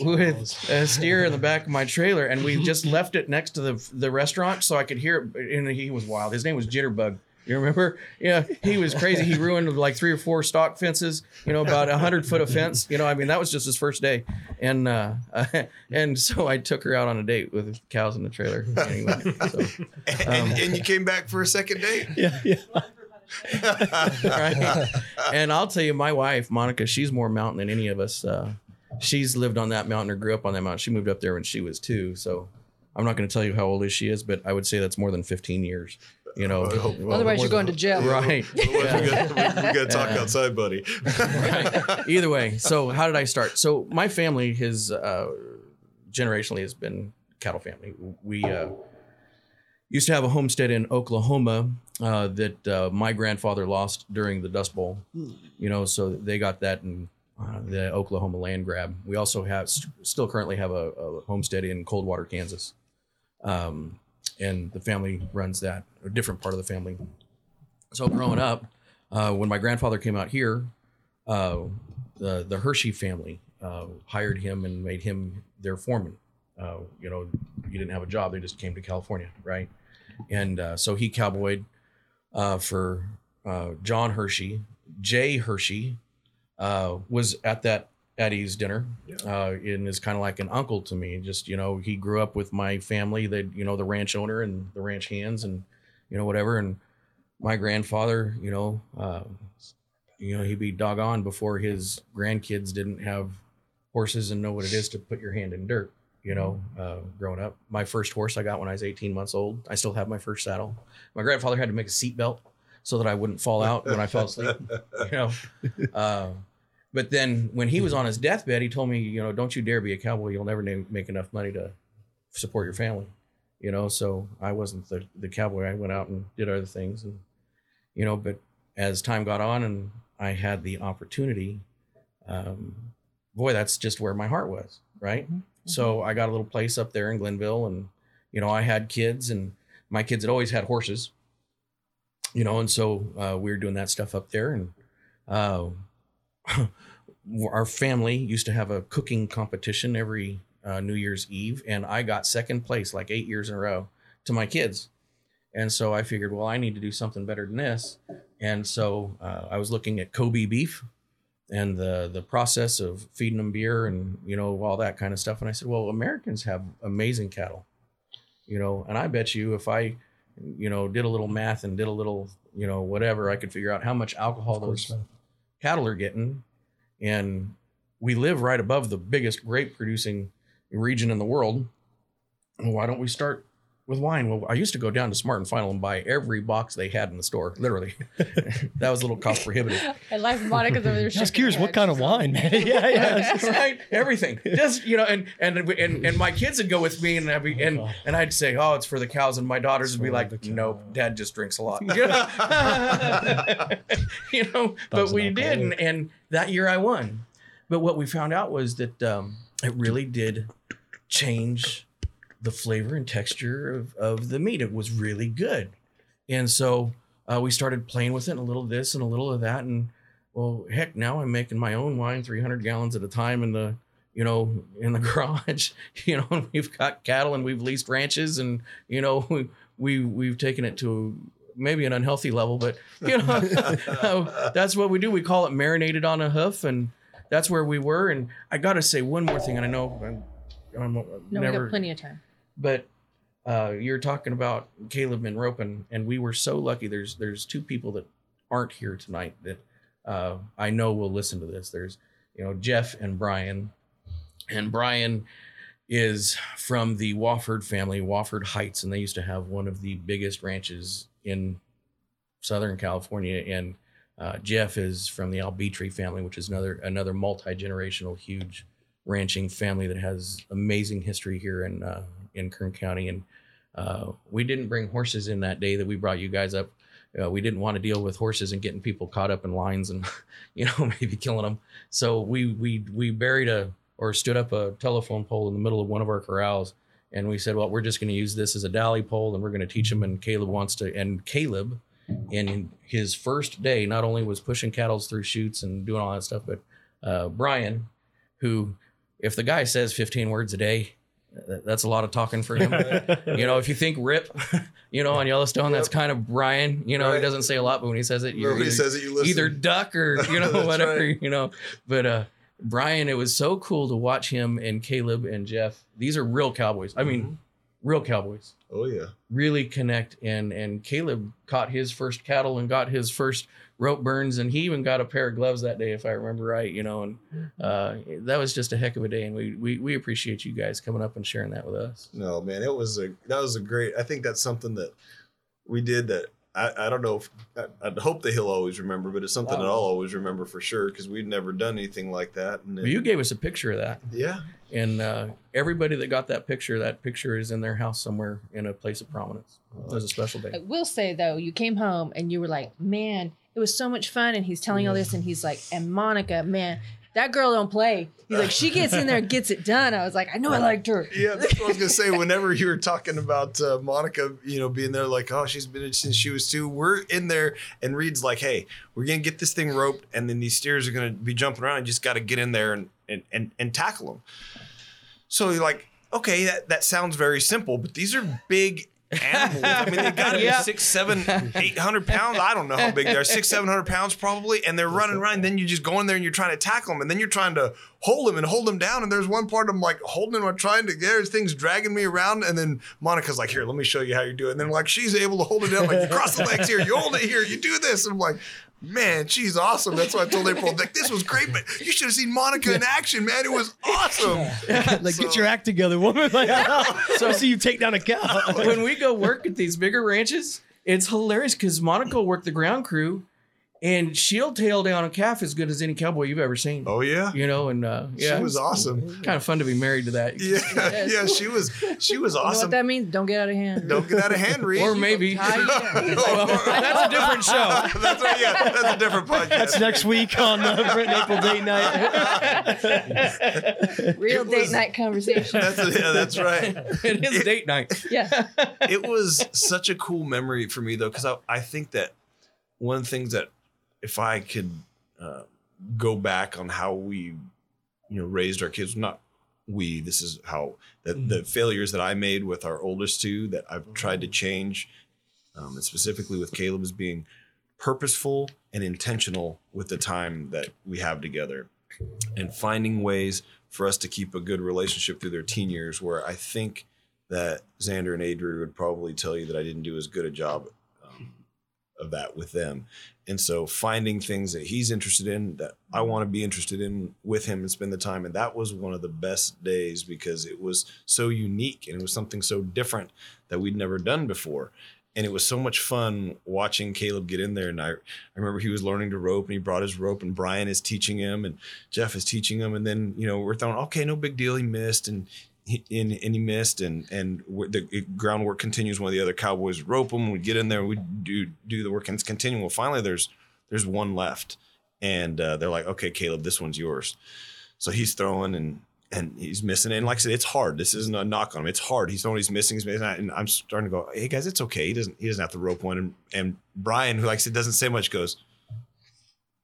with a steer in the back of my trailer, and we just left it next to the the restaurant so I could hear it. And he was wild. His name was Jitterbug. You remember? Yeah, he was crazy. He ruined like three or four stock fences. You know, about a hundred foot of fence. You know, I mean, that was just his first day, and uh, and so I took her out on a date with cows in the trailer. Anyway, so, and, and you came back for a second date. yeah, yeah. right? And I'll tell you, my wife, Monica, she's more mountain than any of us. Uh, she's lived on that mountain or grew up on that mountain. She moved up there when she was two. So I'm not going to tell you how old is she is, but I would say that's more than 15 years. You know, well, Otherwise, you're going to than- jail. Right. Otherwise, we got we, we got to talk Yeah. outside, buddy. right. Either way. So how did I start? So my family has uh, generationally has been cattle family. We uh, used to have a homestead in Oklahoma uh, that uh, my grandfather lost during the Dust Bowl. You know, so they got that in uh, the Oklahoma land grab. We also have st- still currently have a, a homestead in Coldwater, Kansas. Um, and the family runs that, a different part of the family. So growing up, uh, when my grandfather came out here, uh, the the Hershey family uh, hired him and made him their foreman. Uh, you know, he didn't have a job; they just came to California, right? And uh, so he cowboyed uh, for John Hershey. Jay Hershey was at that Eddie's dinner, uh, and is kind of like an uncle to me. Just you know, he grew up with my family, that you know, the ranch owner and the ranch hands, and you know, whatever. And my grandfather, you know, uh, you know, he'd be doggone before his grandkids didn't have horses and know what it is to put your hand in dirt. You know, uh, growing up, my first horse I got when I was 18 months old. I still have my first saddle. My grandfather had to make a seat belt so that I wouldn't fall out when I fell asleep. You know, uh, but then when he was on his deathbed, he told me, you know, don't you dare be a cowboy. You'll never make enough money to support your family. You know, so I wasn't the, the cowboy. I went out and did other things, and you know, but as time got on and I had the opportunity, um, boy, that's just where my heart was, right? So I got a little place up there in Glenville, and you know, I had kids, and my kids had always had horses, you know, and so uh, we were doing that stuff up there, and uh, our family used to have a cooking competition every uh, New Year's Eve, and I got second place like eight years in a row to my kids. And so I figured, well, I need to do something better than this. And so uh, I was looking at Kobe beef and the the process of feeding them beer and you know all that kind of stuff. And I said, well, Americans have amazing cattle, you know, and I bet you if I, you know, did a little math and did a little, you know, whatever, I could figure out how much alcohol those cattle are getting. And we live right above the biggest grape producing region in the world. Why don't we start with wine? Well, I used to go down to Smart and Final and buy every box they had in the store, literally. that was a little cost prohibitive. I like Monica's over there. I was curious what kind of wine, man. yeah, yeah. right? Everything. Just you know, and and and and my kids would go with me, and I'd be, and and I'd say, oh, it's for the cows, and my daughters would be like, nope, Dad just drinks a lot. You know, you know but we did, and, and that year I won. But what we found out was that um, it really did change the flavor and texture of, of the meat. It was really good. And so uh, we started playing with it, and a little of this and a little of that. And well, heck, now I'm making my own wine, 300 gallons at a time in the, you know, in the garage. You know, and we've got cattle and we've leased ranches, and you know, we, we we've taken it to maybe an unhealthy level, but you know, that's what we do. We call it marinated on a hoof, and that's where we were. And I got to say one more thing, and I know I'm, I'm No, we never, got plenty of time. But uh, you're talking about Caleb and Rope, and, we were so lucky. There's there's two people that aren't here tonight that uh, I know will listen to this. There's you know Jeff and Brian, and Brian is from the Wofford family, Wofford Heights, and they used to have one of the biggest ranches in Southern California. And uh, Jeff is from the Albitre family, which is another another multi generational, huge ranching family that has amazing history here in uh, in Kern County. And uh, we didn't bring horses in that day that we brought you guys up. Uh, we didn't want to deal with horses and getting people caught up in lines and you know maybe killing them. So we we we buried a or stood up a telephone pole in the middle of one of our corrals. And we said, well, we're just going to use this as a dally pole and we're going to teach them. And Caleb wants to, and Caleb, in his first day, not only was pushing cattle through chutes and doing all that stuff, but uh, Brian, who, if the guy says 15 words a day, that's a lot of talking for him. you know, if you think Rip, you know, on Yellowstone, that's kind of Brian. You know, Right. he doesn't say a lot, but when he says it, you he says it, you listen. either duck or you know whatever right. you know. But uh, Brian, it was so cool to watch him and Caleb and Jeff. These are real cowboys. I mean, Mm-hmm. real cowboys Oh yeah. really connect and and Caleb caught his first cattle and got his first rope burns and he even got a pair of gloves that day if I remember right you know and uh, that was just a heck of a day and we, we we appreciate you guys coming up and sharing that with us No, man, it was a that was a great. I think that's something that we did that I, I don't know if I, I'd hope that he'll always remember, but it's something that I'll always remember for sure because we'd never done anything like that. And But you gave us a picture of that yeah, and uh, everybody that got that picture that picture is in their house somewhere in a place of prominence it was a special day. I will say though, you came home and you were like, "Man, it was so much fun." And he's telling all this, and he's like, "And Monica, man, that girl don't play." He's like, "She gets in there, and gets it done." I was like, "I know I liked her." yeah. That's what I was gonna say. Whenever you were talking about uh, Monica, you know, being there, like, oh, she's been in since she was two. We're in there, and Reed's like, hey, we're gonna get this thing roped, and then these steers are gonna be jumping around. You just got to get in there and and and, and tackle them. So you're like, okay, that, that sounds very simple, but these are big animals. I mean, they got to Yeah. be six, seven, eight hundred pounds. I don't know how big they are. Six, seven hundred pounds probably, and they're running around. Then you just go in there and you're trying to tackle them, and then you're trying to hold them and hold them down. And there's one part I'm like holding them, I'm trying to. There's things dragging me around, and then Monica's like, "Here, let me show you how you do it." And then like she's able to hold it down, like you cross the legs here, you hold it here, you do this, and I'm like. Man, she's awesome. That's why I told April, like, this was great, but you should have seen Monica in action, man. It was awesome. like, So- get your act together, woman. Like, so I see you take down a cow. when we go work at these bigger ranches, it's hilarious because Monica will work the ground crew, and she'll tail down a calf as good as any cowboy you've ever seen. Oh yeah, You know, and uh, yeah, she was awesome. kind of fun to be married to that. Yeah, yeah, she was. She was You know what awesome. that means? Don't get out of hand. Don't get out of hand, Reed. Or maybe Tie you down. Well, that's a different show. that's right. Yeah, that's a different podcast. That's next week on uh, Brent and April date night. Real It date night conversation. That's yeah, that's right. It is date night. yeah. It was such a cool memory for me though, because I, I think that one of the things that if I could uh, go back on how we, you know, raised our kids, not we. This is how the, the failures that I made with our oldest two that I've tried to change, um, and specifically with Caleb is being purposeful and intentional with the time that we have together and finding ways for us to keep a good relationship through their teen years where I think that Xander and Adria would probably tell you that I didn't do as good a job um, of that with them. And so finding things that he's interested in that I mm-hmm. want to be interested in with him and spend the time. And that was one of the best days because it was so unique and it was something so different that we'd never done before. And it was so much fun watching Caleb get in there. And I, I remember he was learning to rope and he brought his rope and Brian is teaching him and Jeff is teaching him. And then, you know, we're throwing, okay, no big deal. He missed and he, and, and he missed and and the groundwork continues. One of the other cowboys rope him. We get in there, we do do the work, and it's continuing. Well, finally, there's there's one left, and uh, they're like, okay, Caleb, this one's yours. So he's throwing and and he's missing. And like I said, it's hard. This isn't a knock on him. It's hard. He's throwing. He's missing. He's missing. And I'm starting to go, hey guys, it's okay. He doesn't he doesn't have to rope one. And, and Brian, who like I said doesn't say much, goes,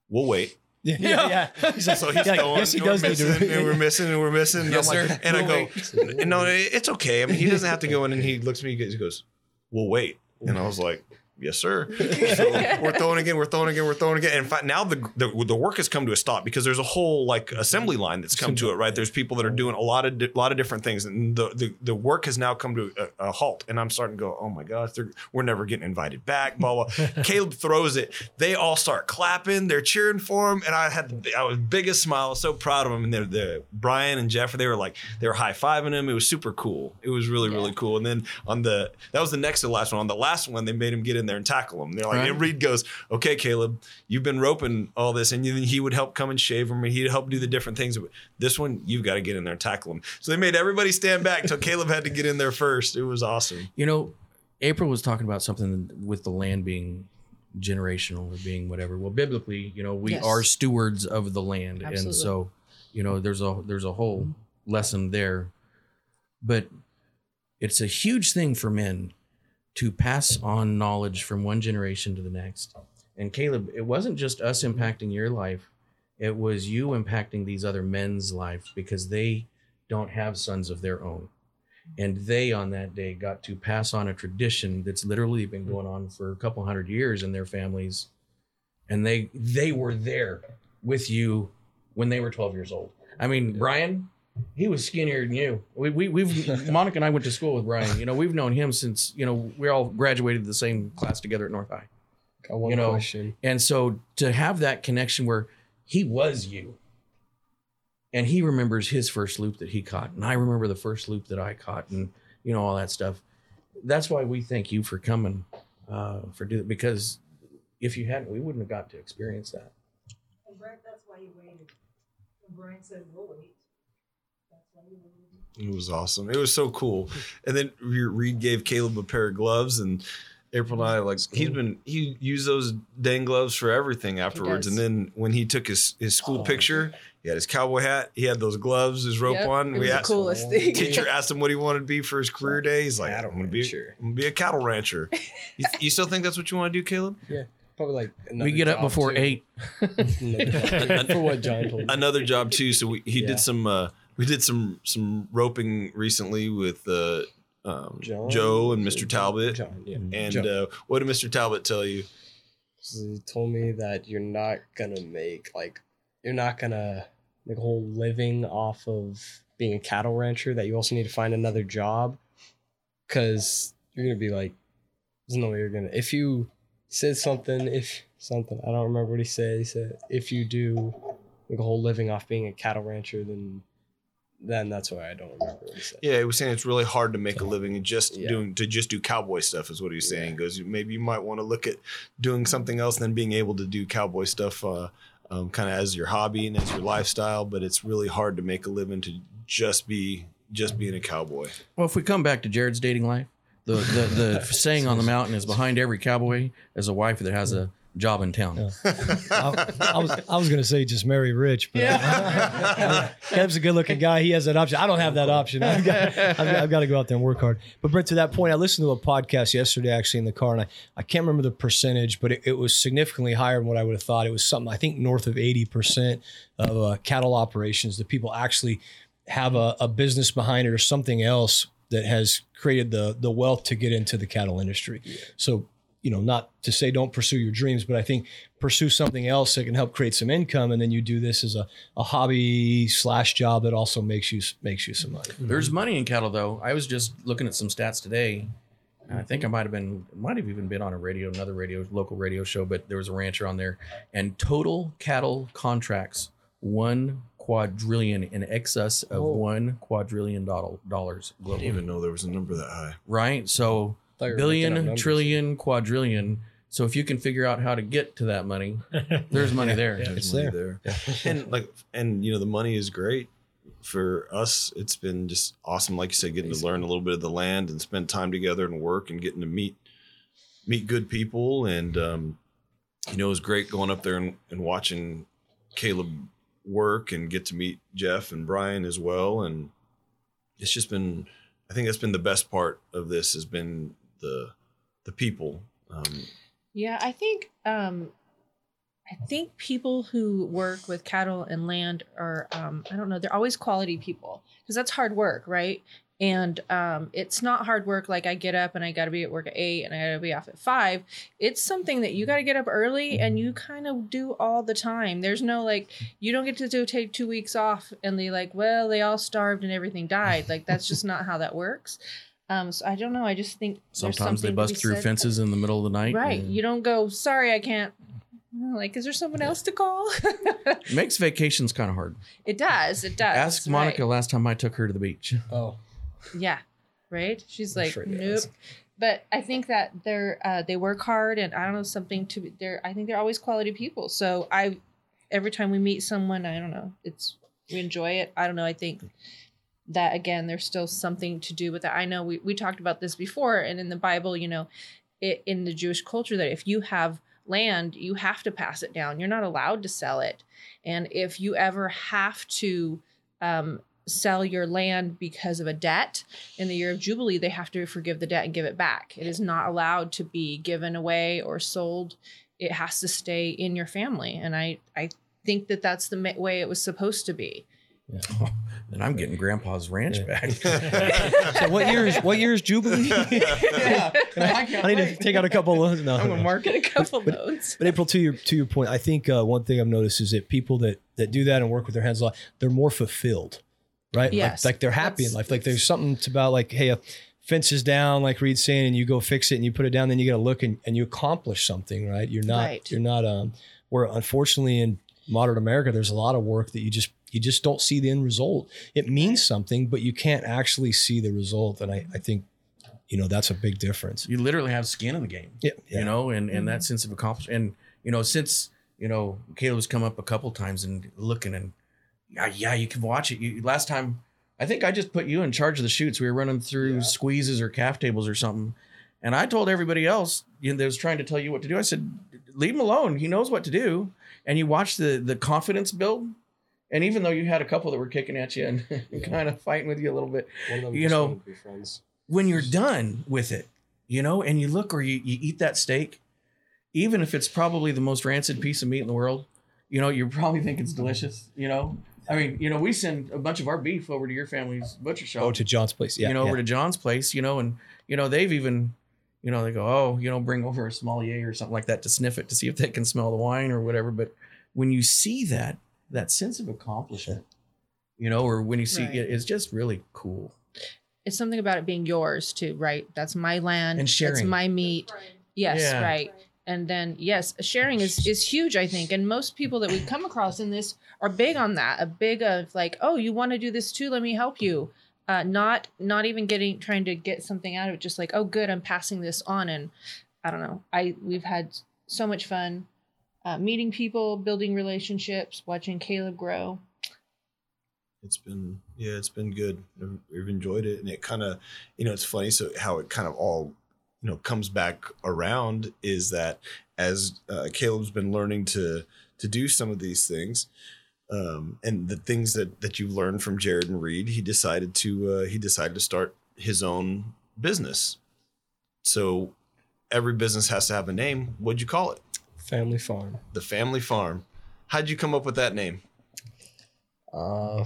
we'll wait. Yeah, yeah. He's like, So he's yeah, going, yes, he and does we're need missing, to. and we're missing, and we're missing. And, Yes, I'm like, sir. and I We'll go, no, it's okay. I mean, he doesn't have to go in. And he looks at me, he goes, we'll wait. And I was like, yes, sir. so we're throwing again, we're throwing again, we're throwing again. And fact, now the, the the work has come to a stop because there's a whole like assembly line that's come to it, right? There's people that are doing a lot of di- lot of different things, and the the, the work has now come to a, a halt. And I'm starting to go, oh my gosh, we're never getting invited back. Blah blah. Caleb throws it. They all start clapping. They're cheering for him, and I had the, I was biggest smile. I was so proud of him. And they're the Brian and Jeff, they were like they were high fiving him. It was super cool. It was really really cool. And then on the that was the next to the last one. On the last one, they made him get in there and tackle them. They're like, Right. and Reed goes, okay, Caleb, you've been roping all this, and then he would help come and shave him, and he'd help do the different things. But this one, you've got to get in there and tackle him. So they made everybody stand back until Caleb had to get in there first. It was awesome. You know, April was talking about something with the land being generational or being whatever. Well, biblically, you know, we Yes. are stewards of the land, and so you know, there's a there's a whole lesson there. But it's a huge thing for men to pass on knowledge from one generation to the next. And Caleb, it wasn't just us impacting your life; it was you impacting these other men's life because they don't have sons of their own. And they on that day got to pass on a tradition that's literally been mm-hmm. going on for a couple hundred years in their families. And they they were there with you when they were 12 years old. I mean brian he was skinnier than you we, we we've monica and i went to school with brian you know we've known him since you know we all graduated the same class together at north high Got one You know, question. and so to have that connection where he was you and he remembers his first loop that he caught and I remember the first loop that I caught and you know all that stuff. That's why we thank you for coming uh for do because if you hadn't we wouldn't have got to experience that. And Brent, that's why you waited. And Brian said, we'll wait. That's why you waited. It was awesome. It was so cool. And then Reed gave Caleb a pair of gloves, and April and I like he's been he used those dang gloves for everything afterwards. And then when he took his his school picture, he had his cowboy hat, he had those gloves, his rope Yep, on. it We was the asked, coolest thing. teacher asked him what he wanted to be for his career day. He's like, I don't want to be, rancher. I'm gonna be a cattle rancher. you, you still think that's what you want to do, Caleb? Yeah probably like We another get up before too. 8. Another- For what John told me. Another job too. So we, he Yeah. did some. uh We did some some roping recently with uh, um? Joe and Mr. Talbot. John, yeah. And Joe. uh, what did Mr. Talbot tell you? He told me that you're not gonna make like you're not gonna make a whole living off of being a cattle rancher. That you also need to find another job because you're gonna be like, there's no way you're gonna. If you said something, if something, I don't remember what he said. He said if you do make a whole living off being a cattle rancher, then then that's why I don't remember what he said. Yeah, he was saying it's really hard to make a living and just Yeah. doing to just do cowboy stuff is what he's saying. He goes, maybe you might want to look at doing something else than being able to do cowboy stuff, uh, um, kind of as your hobby and as your lifestyle. But it's really hard to make a living to just be just being a cowboy. Well, if we come back to Jared's dating life, the the, the saying on the mountain is behind every cowboy is a wife that has a job in town. I, I was I was gonna say just marry rich, but Kev's a good looking guy. He has that option. I don't have that option. I've got, I've, got, I've got to go out there and work hard. But Brent, to that point, I listened to a podcast yesterday actually in the car, and I, I can't remember the percentage, but it, it was significantly higher than what I would have thought. It was something I think north of eighty percent of uh, cattle operations that people actually have a, a business behind it or something else that has created the the wealth to get into the cattle industry. So you know, not to say don't pursue your dreams, but I think pursue something else that can help create some income, and then you do this as a, a hobby slash job that also makes you makes you some money. Mm-hmm. There's money in cattle, though. I was just looking at some stats today. and I think I might have been, might have even been on a radio, another radio, local radio show, but there was a rancher on there, and total cattle contracts one quadrillion in excess of Oh. one quadrillion doll- dollars I didn't even know there was a number that high. Right? So Thought you were making up billion, quadrillion. So if you can figure out how to get to that money, there's money there. There's It's money there. and like, and you know, the money is great for us. It's been just awesome, like you said, getting to learn a little bit of the land and spend time together and work and getting to meet meet good people. And um, you know, it was great going up there and, and watching Caleb work and get to meet Jeff and Brian as well. And it's just been, I think that's been the best part of this has been the the people. Um, Yeah, I think um I think people who work with cattle and land are um I don't know, they're always quality people because that's hard work, right? And um, it's not hard work. Like I get up and I got to be at work at eight and I got to be off at five. It's something that you got to get up early and you kind of do all the time. There's no like, you don't get to do, take two weeks off and they like, well, they all starved and everything died. Like that's just not how that works. Um, so I don't know. I just think Sometimes they bust through said- fences in the middle of the night. Right. and You don't go, sorry, I can't. Like, is there someone else to call? It makes vacations kind of hard. it does. It does. Ask right. Monica last time I took her to the beach. Oh, Yeah. Right. She's I'm like, afraid to nope. ask. But I think that they're uh, they work hard, and I don't know something to. They're I think they're always quality people. So I, every time we meet someone, I don't know, it's we enjoy it. I don't know. I think that again, there's still something to do with that. I know we we talked about this before, and in the Bible, you know, it, in the Jewish culture, that if you have land, you have to pass it down. You're not allowed to sell it, and if you ever have to. Um, sell your land because of a debt in the year of jubilee they have to forgive the debt and give it back it is not allowed to be given away or sold it has to stay in your family and i i think that that's the way it was supposed to be And I'm getting Grandpa's ranch Yeah. back. so what year is what year is Jubilee? I I need to take out a couple of loans. No, I'm gonna mark get a it. couple loads But April, to your to your point, I think uh, one thing I've noticed is that people that that do that and work with their hands a lot, they're more fulfilled, right? Like- Yes, like, they're happy in life. Like there's something about like, hey, a fence is down, like Reed's saying, and you go fix it and you put it down, then you get a look and, and you accomplish something, right? You're not Right. you're not um where unfortunately in modern America, there's a lot of work that you just you just don't see the end result. It means something, but you can't actually see the result. And I, I think, you know, that's a big difference. you literally have skin in the game. Yeah. yeah. you know, and and Mm-hmm. that sense of accomplishment. And you know, since you know, Caleb's come up a couple times and looking and yeah, yeah, you can watch it. You, last time, I think I just put you in charge of the chutes. We were running through squeezes or calf tables or something, and I told everybody else, you know, that was trying to tell you what to do. I said, leave him alone. He knows what to do. And you watch the the confidence build. And even though you had a couple that were kicking at you and kind of fighting with you a little bit, One of them You know, wanted to be friends. when you're done with it, you know, and you look or you, you eat that steak, even if it's probably the most rancid piece of meat in the world, you know, you probably think it's delicious, you know. I mean, you know, we send a bunch of our beef over to your family's butcher shop, Oh, to John's place. Yeah. you know, yeah. over to John's place, you know, and you know, they've even, you know, they go, oh, you know, bring over a sommelier or something like that to sniff it to see if they can smell the wine or whatever. But when you see that, that sense of accomplishment, you know, or when you see Right. it, it's just really cool. it's something about it being yours too right? That's my land And it's sharing. my meat. Yes Yeah. right. And then yes sharing is is huge i think. And most people that we come across in this are big on that a big of like oh you want to do this too? Let me help you. Uh not not even getting trying to get something out of it just like oh good i'm passing this on. And i don't know i we've had so much fun uh, meeting people building relationships watching caleb grow It's been yeah, it's been good. I've enjoyed it, and it kind of, you know, it's funny. So how it kind of all, you know, comes back around is that as uh, Caleb's been learning to to do some of these things, um, and the things that that you learned from Jared and Reed, he decided to uh, he decided to start his own business. So every business has to have a name. What'd you call it? Family farm. The Family Farm. How'd you come up with that name? Uh,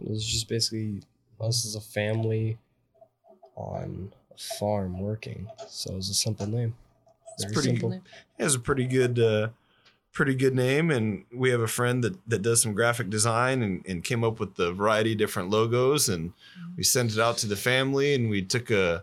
it was just basically us as a family on a farm working. So it was a simple name. It's Very pretty- simple. It has a pretty good uh pretty good name and we have a friend that that does some graphic design and, and came up with the variety of different logos and we sent it out to the family and we took a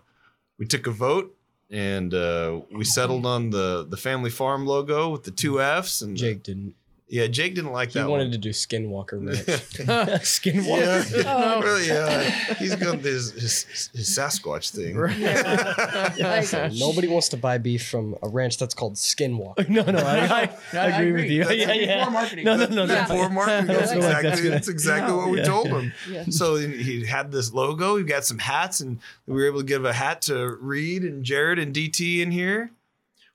we took a vote and uh, we settled on the the family farm logo with the two F's and Jake didn't. Yeah Jake didn't like He that He wanted one. to do Skinwalker Ranch. Skinwalker. yeah, Oh. really, yeah. He's got his, his his Sasquatch thing. Like, Nobody wants to buy beef from a ranch that's called Skinwalker. no, no, I, I, I agree with you. That's yeah, yeah. poor marketing. No, no, no, no. Yeah. Poor marketing. That's feel like that's exactly, good. that's exactly what we Yeah. told him. yeah. So he had this logo. He got some hats, and we were able to give a hat to Reed and Jared and DT in here.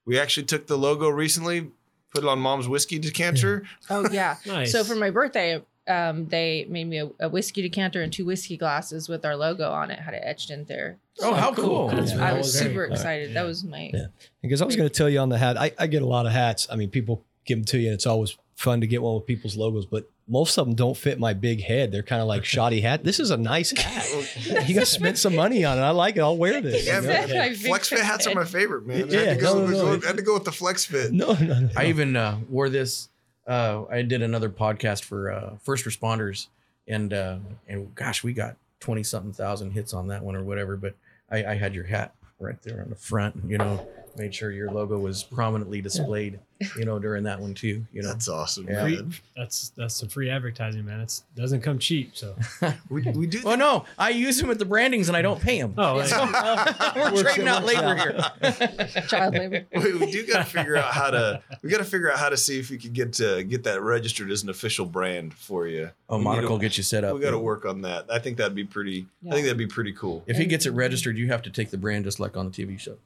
We actually took the logo recently, put it on Mom's whiskey decanter. Oh yeah. Nice. So for my birthday, um, they made me a, a whiskey decanter and two whiskey glasses with our logo on it. Had it etched in there. Oh, how cool. That's Yeah. I very- was very- super all right. excited. That was my Yeah. Because I was going to tell you on the hat, I, I get a lot of hats. I mean, people give them to you, and it's always fun to get one with people's logos. But most of them don't fit my big head. They're kind of like shoddy hat. This is a nice hat. you guys spent some money on it. I like it. I'll wear this. Yeah, You know? man. Flex fit hats are my favorite, man. I Yeah, had to go, no, no, no. go- I had to go with the flex fit. No, no, no. I even uh, wore this. Uh, I did another podcast for uh, first responders, and uh, and gosh, we got twenty something thousand hits on that one or whatever. But I, I had your hat right there on the front. You know, made sure your logo was prominently displayed. You know, during that one too. You know, That's awesome, Yeah. man. That's that's some free advertising, man. It doesn't come cheap. So We, we do. Oh, well, no, I use them at the brandings and I don't pay them. oh, like, We're trading out labor here. Child labor. we, we do got to figure out how to. We got to figure out how to see if we could get to get that registered as an official brand for you. Oh, We Monica will get you set up. We got to work on that. I think that'd be pretty. I think that'd be pretty cool. If he gets it registered, you have to take the brand just like on the TV show.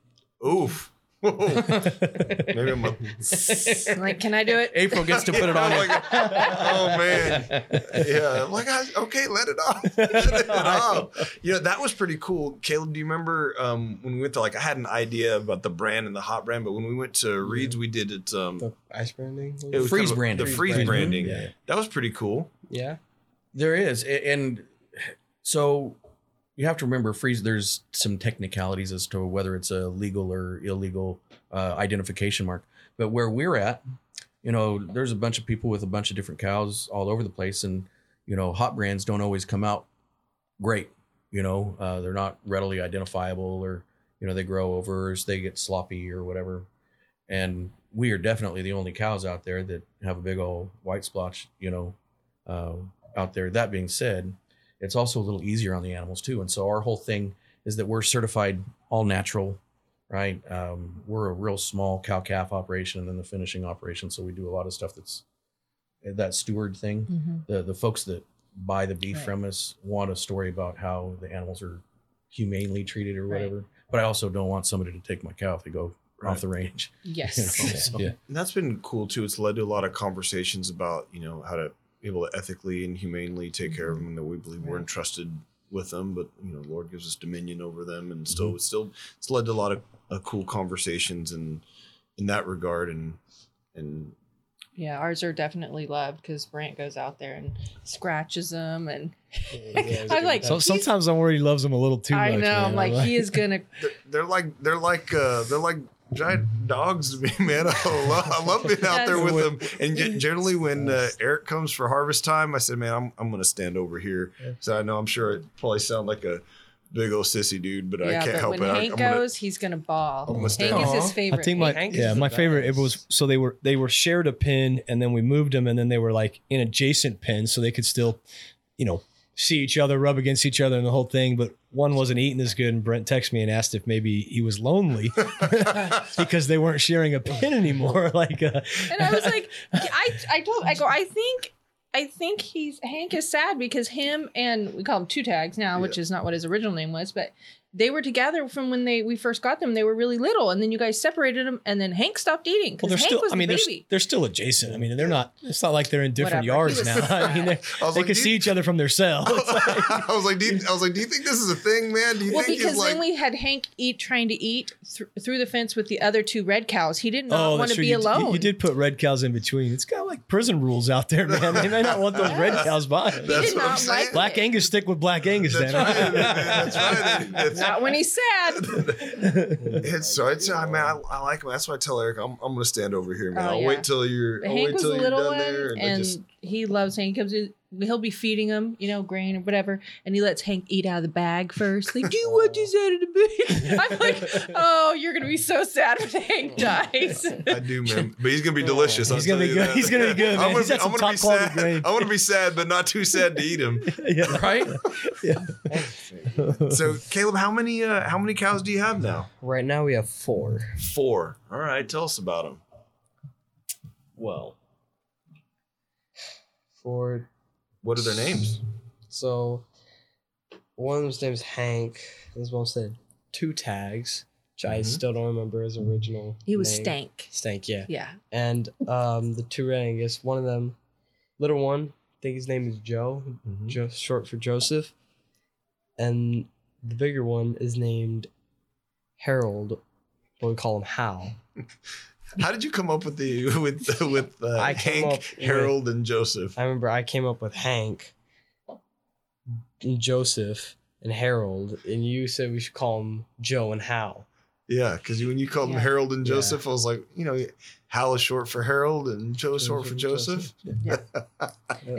Oof. Maybe I'm a, like, can I do it? April gets to put it on. Oh, oh man, yeah. I'm like, I, okay, let it off. Let it off. You know, that was pretty cool. Caleb, do you remember um, when we went to like? I had an idea about the brand and the hot brand, but when we went to Reed's, we did it. Um, The ice branding. it was Freeze kind of branding. The Freeze freeze branding. branding. Yeah. That was pretty cool. Yeah. There is, and so you have to remember, freeze. There's some technicalities as to whether it's a legal or illegal uh, identification mark. But where we're at, you know, there's a bunch of people with a bunch of different cows all over the place, and you know, hot brands don't always come out great. You know, uh, they're not readily identifiable, or you know, they grow over, they get sloppy, or whatever. And we are definitely the only cows out there that have a big old white splotch. You know, uh, out there. That being said, it's also a little easier on the animals too. And so our whole thing is that we're certified all natural, right? Um, we're a real small cow calf operation and then the finishing operation. So we do a lot of stuff that's that steward thing. Mm-hmm. The the folks that buy the beef Right. from us want a story about how the animals are humanely treated or Right. whatever. But I also don't want somebody to take my cow if they go Right. off the range. Yes. You know, so- Yeah. And that's been cool too. It's led to a lot of conversations about you know how to be able to ethically and humanely take care of them, that we believe we're entrusted with them. But you know, Lord gives us dominion over them, and still, it's still, it's led to a lot of uh, cool conversations and in that regard, and and Yeah, ours are definitely loved because Brent goes out there and scratches them, and I'm like, So sometimes I'm worried he loves them a little too I much. know, man. I'm like, he is gonna. they're, they're like they're like uh, they're like giant dogs to me, man. I love, I love being out there with them. And generally, when uh, Eric comes for harvest time, I said, "Man, I'm I'm gonna stand over here." So I know I'm sure it probably sound like a big old sissy dude, but I yeah, can't but help when it. I- Hank I'm gonna- goes, he's gonna ball. I'm gonna stand- Hank is his favorite. I think my Hank yeah my favorite it was so they were they were shared a pin and then we moved them and then they were like in adjacent pins so they could still you know see each other rub against each other and the whole thing but one wasn't eating as good and Brent texted me and asked if maybe he was lonely because they weren't sharing a pin anymore like uh, and I was like, I I told I go, I think I think he's Hank is sad because him and we call him two tags now, which is not what his original name was, but they were together from when they we first got them. They were really little, and then you guys separated them, and then Hank stopped eating well because they're Hank still was I mean the they're, baby. they're still adjacent I mean they're not it's not like they're in different Whatever. Yards now I mean they're- I they like, can see you-" each other from their cell like- I was like, do you, I was like, do you think this is a thing, man? Do you Well, think because he's like? then we had Hank eat trying to eat thr through the fence with the other two red cows. He did not Oh, want to be You, you- alone. you did put red cows in between. It's kind of like prison rules out there, man. They may not want those red cows by. He. That's did what I'm not saying. like Black. Angus stick with Black Angus. That's then. right. That's right. That's- Not when he's sad. It's so it's I mean I, I like him. That's why I tell Eric I'm, I'm gonna stand over here, man. Oh, I'll yeah. wait till you're. I'll Hank wait was till a you're little done one, there, and, and just he loves Hank. He comes in, he'll be feeding him, you know, grain or whatever, and he lets Hank eat out of the bag first. Like, do what you want this out of the bag? I'm like, oh, you're gonna be so sad when Hank dies. I do, man. But he's gonna be delicious. I'll He's gonna tell be you good. that. He's gonna be good, man. I'm gonna, be- some I'm gonna be top quality sad. grain. I want to be sad, but not too sad to eat him. yeah. Right? So, Caleb, how many uh, how many cows do you have now? Right now we have four. Four. All right, tell us about them. Well, four. What are their names? So one of them's name's Hank. This one said two tags, which I Mhm. still don't remember his original. he was name. stank. Stank, yeah. Yeah. And um, the two red Angus. One of them, little one. I think his name is Joe, Mhm. jo- short for Joseph. And the bigger one is named Harold, but we call him Hal. How did you come up with the with with uh, I Hank, up with- Harold, and Joseph? I remember I came up with Hank, and Joseph, and Harold, and you said we should call them Joe and Hal. Yeah, because when you called them Harold and Yeah. Joseph, I was like, you know, Hal is short for Harold and Joe is short for Joseph. And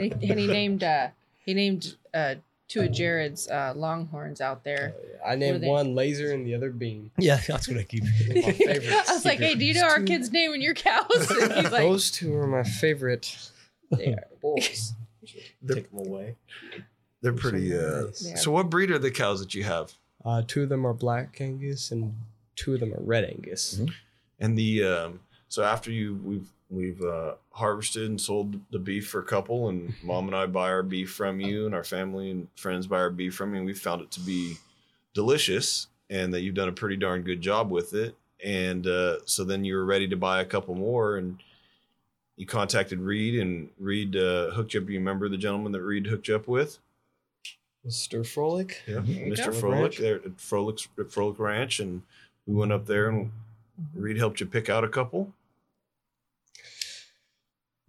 he, and he named uh he named uh two of Jared's uh longhorns out there. I named they? one Laser and the other Beam. Yeah, that's what I keep. My. I was like, hey, do you know our kid's name and your cows? And he's like, Those two are my favorite. they are. Bulls. They're- Take them away. They're pretty. Uh, nice. They so, what breed are the cows that you have? Uh, two of them are Black Angus and two of them are Red Angus. And the um, so after you we've we've uh, harvested and sold the beef for a couple, and mom and I buy our beef from you, and our family and friends buy our beef from you, and we found it to be delicious, and that you've done a pretty darn good job with it. And uh, so then you were ready to buy a couple more, and you contacted Reed, and Reed uh, hooked you up. Do you remember the gentleman that Reed hooked you up with? Mr. Frolic. Yeah, Mr. go. Frolic Ranch. there at Frolic's at Frolic Ranch, and we went up there, and Reed helped you pick out a couple.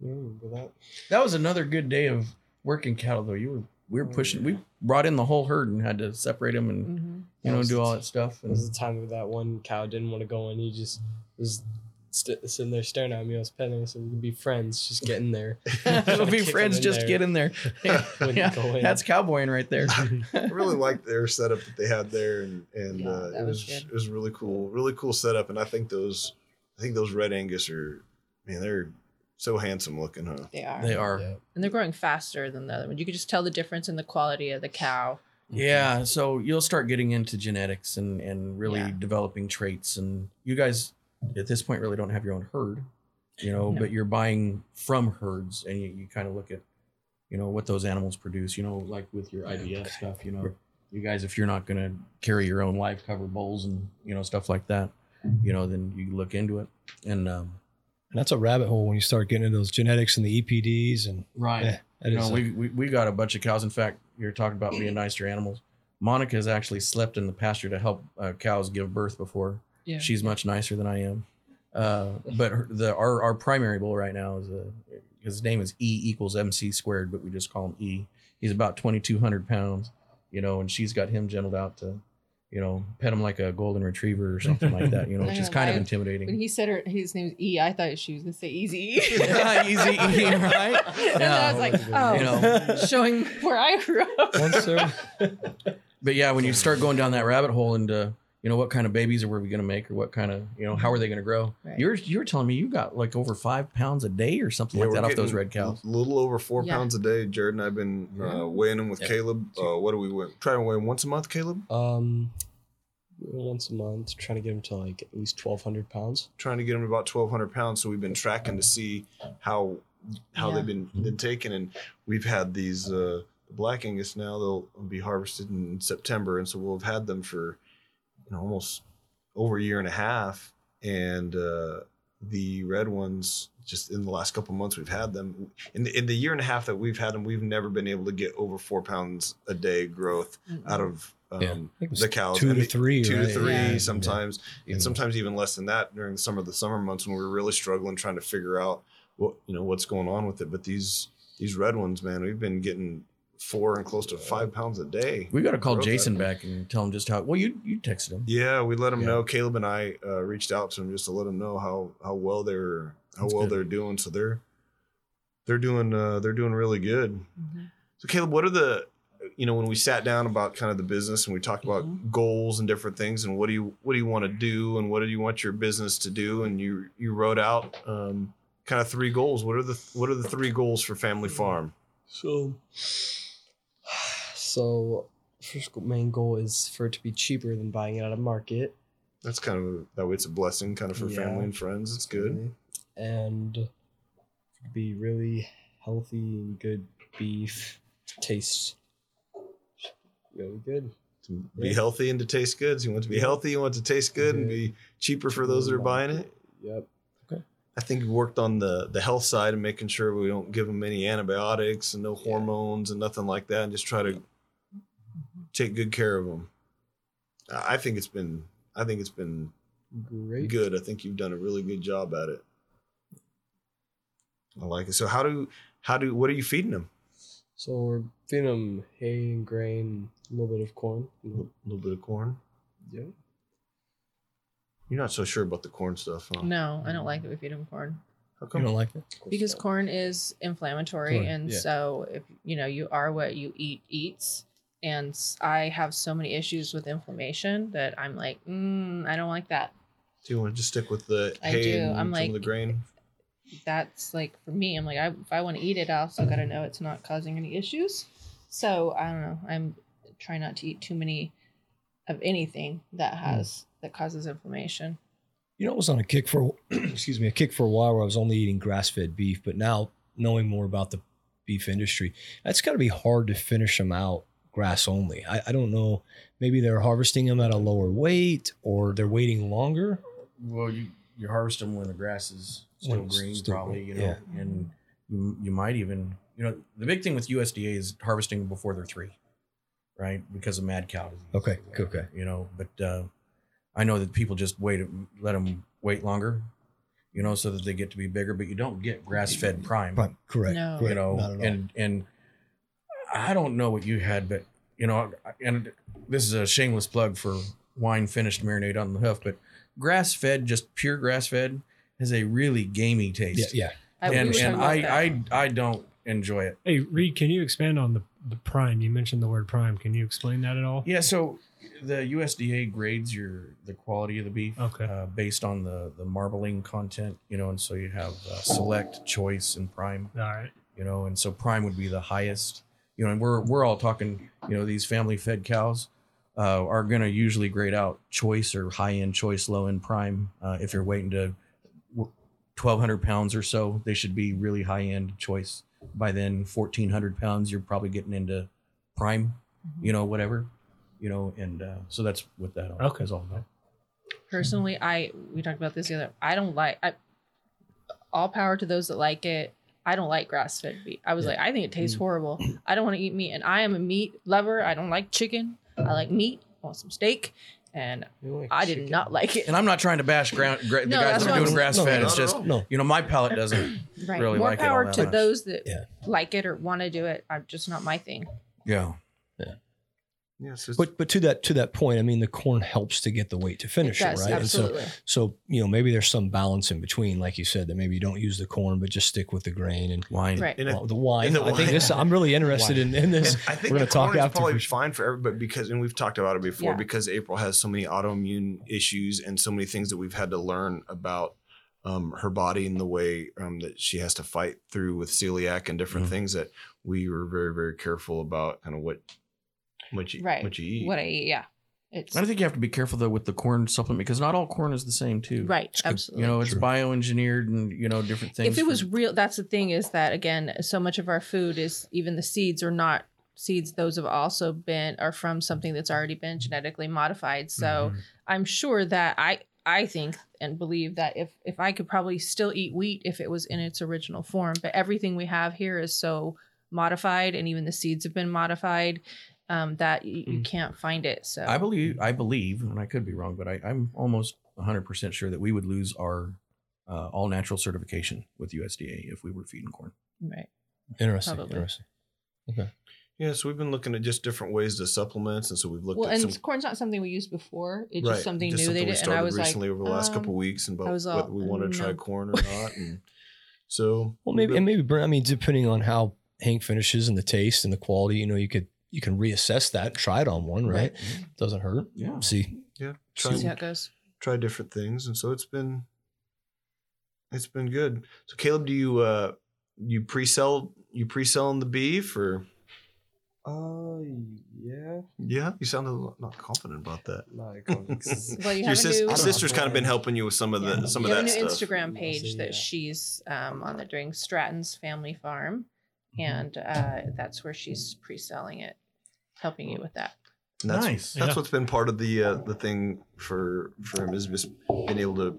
You remember that? That was another good day of working cattle, though. You were we were pushing. We brought in the whole herd and had to separate them and Mhm. you know do all that stuff. It was the time where that one cow didn't want to go in. He just was st- sitting there staring at me. I was petting him, so we could be friends. Just get in there. we'll be friends. Just there. get in there. Wouldn't Yeah, go in. that's cowboying right there. I really liked their setup that they had there, and and Yeah, uh, it was was it was really cool, really cool setup. And I think those, I think those Red Angus are, man, they're so handsome looking, huh? They are. They are. Yeah. And they're growing faster than the other ones. You could just tell the difference in the quality of the cow. Yeah, so you'll start getting into genetics and and really Yeah. developing traits, and you guys at this point really don't have your own herd, you know, No. but you're buying from herds, and you, you kind of look at, you know, what those animals produce, you know, like with your IBS stuff, you know, you guys if you're not going to carry your own live cover bulls and you know stuff like that, you know, then you look into it, and um, And that's a rabbit hole when you start getting into those genetics and the EPDs and right, yeah, that you know, a- we, we we got a bunch of cows. In fact, you're talking about being nice to your animals. Monica has actually slept in the pasture to help uh, cows give birth before. Yeah. She's much nicer than I am. Uh, but her, the our, our primary bull right now is a his name is E equals MC squared, but we just call him E. He's about 2,200 pounds, you know, and she's got him gentled out to, you know, pet him like a golden retriever or something like that, you know, which is kind of intimidating. When he said her, his name was E, I thought she was gonna say Easy. Yeah, Easy E, right? and then I was like, oh, You know. showing where I grew up. Once they're- But yeah, when you start going down that rabbit hole into you know what kind of babies are we going to make or what kind of you know how are they going to grow? Right. You're you're telling me you got like over five pounds a day or something Yeah, like that off those red cows. A little over four Yeah. pounds a day. Jared and I've been uh, weighing them with Yeah. Caleb. Uh, what do we weigh? Try to weigh 'em once a month, Caleb. Um, once a month, trying to get him to like at least twelve hundred pounds. Trying to get them about 1,200 pounds. So we've been tracking to see how how Yeah. they've been been taken, and we've had these uh, black Angus now. They'll be harvested in September, and so we'll have had them for you know almost over a year and a half. And uh, the red ones, just in the last couple months, we've had them. In the, in the year and a half that we've had them, we've never been able to get over four pounds a day growth out of um, Yeah. I think it was the cows. two to three, two right? to three Yeah. sometimes, Yeah. and sometimes even less than that during some of the summer months when we were really struggling trying to figure out what you know what's going on with it. But these these red ones, man, we've been getting four and close to five pounds a day. We got to call Jason out back and tell him just how. Well, you you texted him. Yeah, we let him Yeah. know. Caleb and I uh, reached out to him just to let him know how how well they're how That's well good. they're doing. So they're they're doing uh, they're doing really good. Mhm. So Caleb, what are the you know when we sat down about kind of the business and we talked about Mhm. goals and different things and what do you what do you want to do and what do you want your business to do and you you wrote out um, kind of three goals. What are the what are the three goals for Family Farm? So, so first main goal is for it to be cheaper than buying it at a market. That's kind of that way it's a blessing kind of for Yeah. family and friends. It's good. And be really healthy and good beef, taste really good. To be Yeah. healthy and to taste good. So you want to be healthy, you want to taste good and be cheaper for those that are buying it. Yep. Okay. I think we worked on the the health side and making sure we don't give them any antibiotics and no hormones and nothing like that, and just try to take good care of them. I I think it's been I think it's been Great. Good. I think you've done a really good job at it. I like it. So how do how do what are you feeding them? So we're feeding them hay and grain, a little bit of corn. A little, little bit of corn. Yeah. You're not so sure about the corn stuff, huh? No, I don't like it. We feed them corn How come? You don't like it? because corn is inflammatory, Corn, and yeah. so if you know you are what you eat eats. And s- I have so many issues with inflammation that I'm like, mm, I don't like that. Do you want to just stick with the I hay do. and I'm some like- of the grain? That's like for me i'm like I, if i want to eat it i also got to know it's not causing any issues so i don't know i'm trying not to eat too many of anything that hmm. has that causes inflammation You know, I was on a kick for excuse me, a kick for a while where I was only eating grass-fed beef, but now knowing more about the beef industry, it's got to be hard to finish them out grass only. I, I don't know. Maybe they're harvesting them at a lower weight, or they're waiting longer. Well, you you harvest them when the grass is still When green, still probably. green, You know, yeah. and you, you might even you know the big thing with USDA is harvesting before they're three, right? Because of mad cow disease. Okay, okay. You know, but uh, I know that people just wait, let them wait longer, you know, so that they get to be bigger. But you don't get grass fed prime, Right, correct. No. correct. you know, Not at all. and and I don't know what you had, but you know, and this is a shameless plug for wine finished marinade on the hoof, but grass fed, just pure grass fed, has a really gamey taste. yeah. I, and were and I. I I don't enjoy it. Hey, Reed, can you expand on the, the prime? You mentioned the word prime. Can you explain that at all? Yeah, so the USDA grades your the quality of the beef Okay. uh, based on the the marbling content, you know, and so you have uh, select, choice, and prime. All right. you know, and so prime would be the highest, you know, and we're we're all talking, you know, these family fed cows uh, are going to usually grade out choice or high end choice, low end prime. Uh, if you're waiting to twelve hundred pounds or so, they should be really high end choice. By then, fourteen hundred pounds, you're probably getting into prime, you know, whatever, you know, and uh, so that's what that all Okay. is all about. personally i we talked about this the other i don't like I, all power to those that like it i don't like grass-fed beef i was Yeah. like i think it Mm. tastes horrible i don't want to eat meat and i am a meat lover i don't like chicken i like meat i want some steak and like i did chicken? not like it And I'm not trying to bash ground, gra- the guys that are doing I'm- grass fed. No, it's just. No, you know my palate doesn't. right really more like it all power to much. those that Yeah. like it or want to do it i'm just not my thing Yeah. Yes. it's- But but to that to that point, I mean, the corn helps to get the weight to finish it it, does right? And so absolutely so you know maybe there's some balance in between, like you said, that maybe you don't use the corn, but just stick with the grain and Wine. right and it- well, the wine. and the I think this. I'm really interested in, in this. And I think We're gonna the talk corn is after probably for fine for everybody because, and we've talked about it before, Yeah. because April has so many autoimmune issues and so many things that we've had to learn about um, her body and the way um, that she has to fight through with celiac and different Mhm. things that we were very, very careful about kind of what what you right what you eat. what i eat yeah it's And I think you have to be careful though with the corn supplement because not all corn is the same too. right good. absolutely You know, it's True. bioengineered and you know different things. if it for- was real that's the thing is that again so much of our food is even the seeds are not seeds those have also been are from something that's already been genetically modified so Mm-hmm. i'm sure that i i think and believe that if if i could probably still eat wheat if it was in its original form but everything we have here is so modified and even the seeds have been modified um, that you, you can't find it so I believe, I believe, and I could be wrong, but I, I'm almost 100 percent sure that we would lose our uh, all natural certification with USDA if we were feeding corn. right Interesting. Probably. Interesting. Okay. Yeah, so we've been looking at just different ways to supplements, and so we've looked well at and some corn's not something we used before it's right, just something just new something they we did and i started was like recently over the last um, couple of weeks, and I about all, whether we want to try corn or not, and so Well, maybe and maybe I mean, depending on how Hank finishes and the taste and the quality, you know, you could you can reassess that, try it on one, right? Doesn't hurt. Yeah. See, yeah, see how it goes try different things and so it's been it's been good so caleb do you uh you pre-sell you pre-selling the beef or Uh, yeah. yeah you sounded a lot- not confident about that Not confident- well you your sis- new sister's kind of been helping you with some of the Yeah. some you of have that a new stuff Instagram page so, that yeah. she's um, on the doing Stratton's Family Farm, Mm-hmm. and uh, that's where she's pre-selling it, helping you with that. And that's, Nice. that's Yeah. what's been part of the uh the thing for for him is just being able to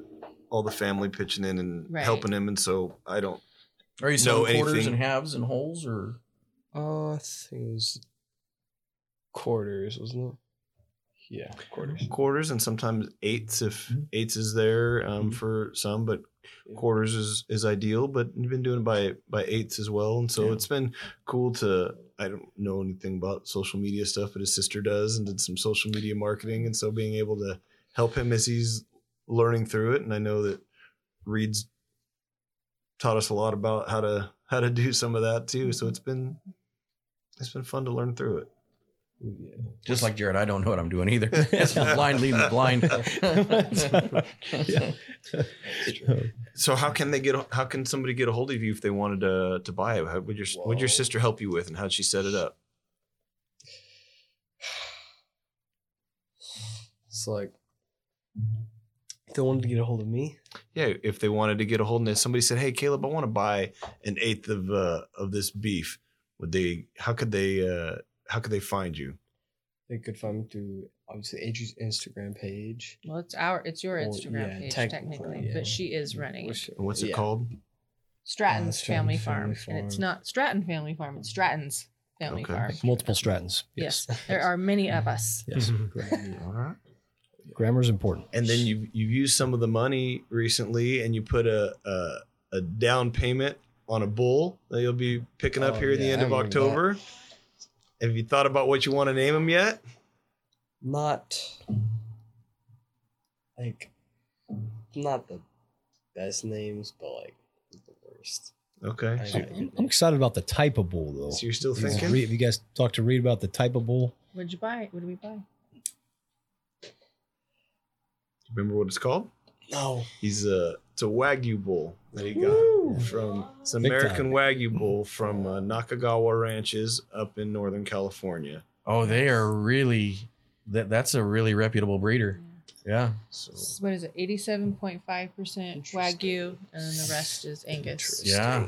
all the family pitching in and Right. helping him and so i don't Are you Know selling quarters anything- and halves and wholes or? Uh, I think it was quarters, wasn't it? Yeah, quarters. quarters and sometimes eighths if Mm-hmm. eighths is there um, for some, but quarters is, is ideal. But you've been doing it by by eighths as well, and so Yeah. it's been cool to. I don't know anything about social media stuff, but his sister does, and did some social media marketing, and so being able to help him as he's learning through it, and I know that Reed's taught us a lot about how to how to do some of that too. So mm-hmm. it's been it's been fun to learn through it. Just like Jared, I don't know what I'm doing either. It's blind leading the blind. So how can they get? How can somebody get a hold of you if they wanted to to buy it? How would your would your sister help you with, and how'd she set it up? It's like if they wanted to get a hold of me. Yeah, if they wanted to get a hold of it, somebody said, "Hey, Caleb, I want to buy an eighth of uh, of this beef." Would they? How could they? Uh, how could they find you? They could find me through obviously Adri's Instagram page. Well, it's our, it's your Well, Instagram yeah, page technically, technically, yeah. but she is running it. Which- what's it yeah. called? Stratton's Uh, Stratton Family, Family Farm, and it's Farm. not Stratton Family Farm. It's Stratton's Family Okay. Farm. Multiple Strattons. Yes, there are many of us. Yes. All right. Grammar is important. And then you you used some of the money recently, and you put a a, a down payment on a bull that you'll be picking up Oh, here at the yeah, end I of remember that. October. Have you thought about what you want to name him yet? Not like not the best names, but like the worst. Okay. I So, got a good I'm name. excited about the type of bull though. so you're still thinking? Reed- have you guys talked to Reed about the type of bull? What'd you buy? What did we buy? Remember what it's called? No. He's a it's a wagyu bull that he got from it's an Big American time. wagyu bull from uh, Nakagawa Ranches up in Northern California. Oh, they are really that. That's a really reputable breeder. Yeah. So What is it? Eighty-seven point five percent Wagyu, and the rest is Angus. Yeah.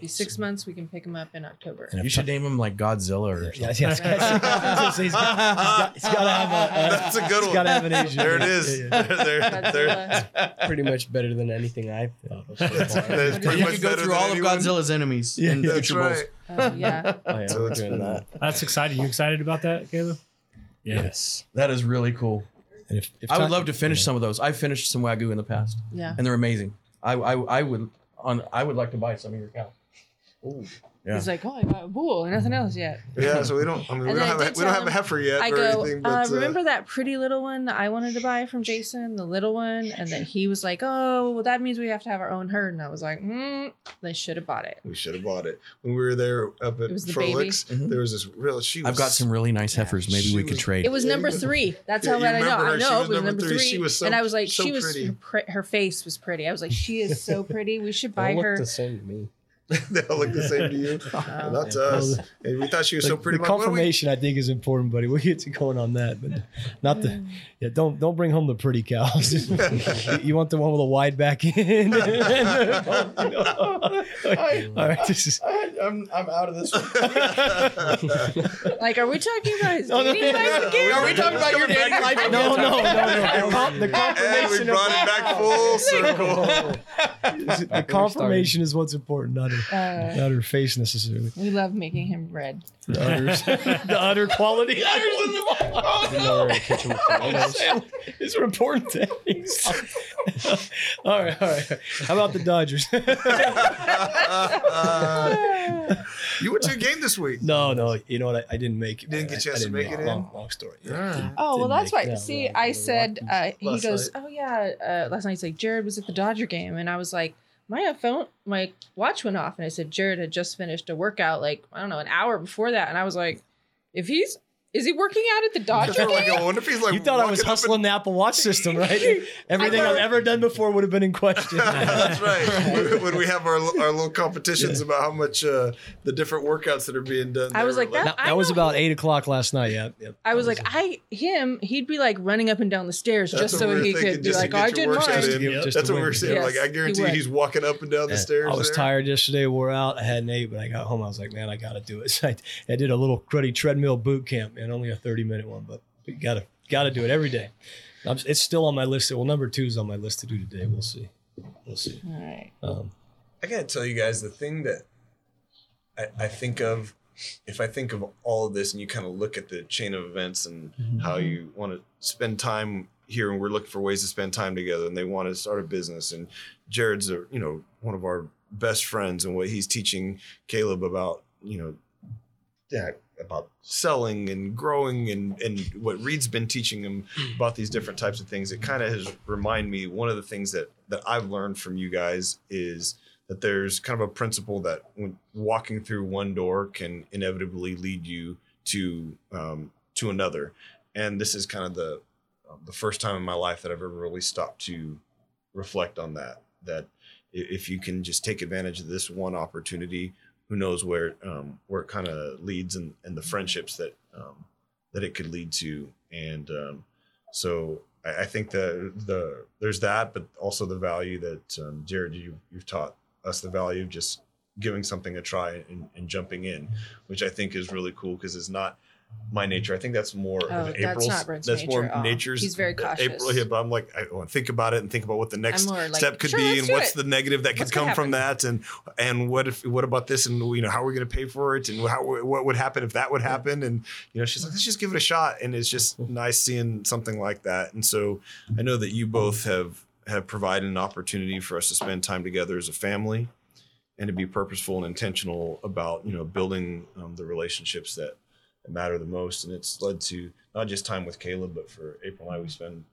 Be six months. We can pick him up in October. You should name him like Godzilla or Yeah, something. yeah, yeah. he's got to have a. That's a good He's one. got to have an Asian. there it Yeah, yeah, yeah. There, there, there. Godzilla. Pretty much better than anything I thought of. so That's- far. that's pretty you much could go through than all anyone. of Godzilla's enemies Yeah, in. That's future bulls. right. Oh, yeah. Oh, yeah, So doing that. That's exciting. You excited about that, Caleb? Yes. That is really cool. And if, if I would love to finish some of those. I've finished some wagyu in the past, Yeah. and they're amazing. I I, I would on I would like to buy some of your cow. Yeah. He's like, oh, I got a bull and nothing else yet. Yeah, so we don't. I mean, we don't I have a, we don't have a heifer yet I or go, anything. uh, But remember that pretty little one that I wanted to buy from Jason, the little one? And then he was like, oh, well, that means we have to have our own herd. And I was like, mm, they should have bought it. we should have bought it when we were there up at It was the Frolics. baby. Mhm. There was this real. She. Was, I've got some really nice heifers. Maybe She we could trade. It was number three. That's Yeah, how you bad I know. remember I her. She know was it was number number three. three. She was so- and I was like, so she was pretty. her, her face was pretty. I was like, she is so pretty. We should buy look her. the same to me. they all look the same to you. Oh. Not to us. And we thought she was the, so pretty. the I'm like, what do we- confirmation I think is important, buddy. We'll get to going on that, but not the mm. yeah. Don't don't bring home the pretty cows. you, you want the one with a wide back end. All right, this is. I'm I'm out of this. Like, are we talking about his No, no, dating no, life no, again? Are we talking about your dating life? No, no, no, no. The, con- the and we brought it back full circle. The confirmation is what's important, not her, Uh, not her face necessarily. we love making him red. The udders, the udder quality. Didn't know in the kitchen with tomatoes. These are important things. all right, all right. How about the Dodgers? you went to a game this week. no, no. You know what? I, I didn't make it. Didn't man. get a I- I chance to didn't make it in? Long, long story. Yeah. Oh well, Didn't that's make why. it. See, Yeah, I said uh, he goes, night. "Oh yeah." Uh, last night he's like, "Jared was at the Dodger game," and I was like, "My phone, my watch went off," and I said, "Jared had just finished a workout, like I don't know, an hour before that," and I was like, "If he's is he working out at the I Dodger feel like? I wonder if he's like. You thought I was walking up hustling the Apple Watch system, right? Everything I I've ever done before would have been in question. That's right. When- when we have our our little competitions about how much uh, the different workouts that are being done. I was like, that- That, that was about eight o'clock last night. Yeah. Yep. I was That like, I him, he'd be like running up and down the stairs That's just so we he thinking, could be like, get "I your did workout mine." in. Yep. That's what we were saying. Yes, like I guarantee would. he's walking up and down the stairs. I was tired yesterday, wore out. I had an eight, but I got home. I was like, man, I got to do it. I, I did a little cruddy treadmill boot camp, man, only a 30 minute one, but you got to got to do it every day. I'm, it's still on my list. Well, number two is on my list to do today. We'll see. We'll see. All right. Um, I gotta tell you guys the thing that I, I think of if I think of all of this and you kind of look at the chain of events and Mhm. how you want to spend time here and we're looking for ways to spend time together and they want to start a business and Jared's a, you know one of our best friends and what he's teaching Caleb about you know yeah about selling and growing and and what Reed's been teaching him about these different types of things it kind of has remind me one of the things that that I've learned from you guys is that there's kind of a principle that when walking through one door can inevitably lead you to um, to another and this is kind of the um, the first time in my life that I've ever really stopped to reflect on that. That if you can just take advantage of this one opportunity, who knows where um, where it kind of leads and, and the friendships that um, that it could lead to. And um, so I, I think that the there's that, but also the value that um, Jared you you've taught us the value of just giving something a try and, and jumping in, which I think is really cool because it's not my nature. I think that's more Oh, of that's April's. not Brent's that's more nature at all. nature's. He's very cautious. April, yeah, but I'm like, I want to think about it and think about what the next like, step could "Sure, be and what's it. the negative that could What's gonna come from that and and what if what about this and you know how are we going to pay for it and how what would happen if that would happen and you know she's like let's just give it a shot and it's just nice seeing something like that and so I know that you both have have provided an opportunity for us to spend time together as a family and to be purposeful and intentional about you know building um, the relationships that, that matter the most and it's led to not just time with Caleb but for April and I we spend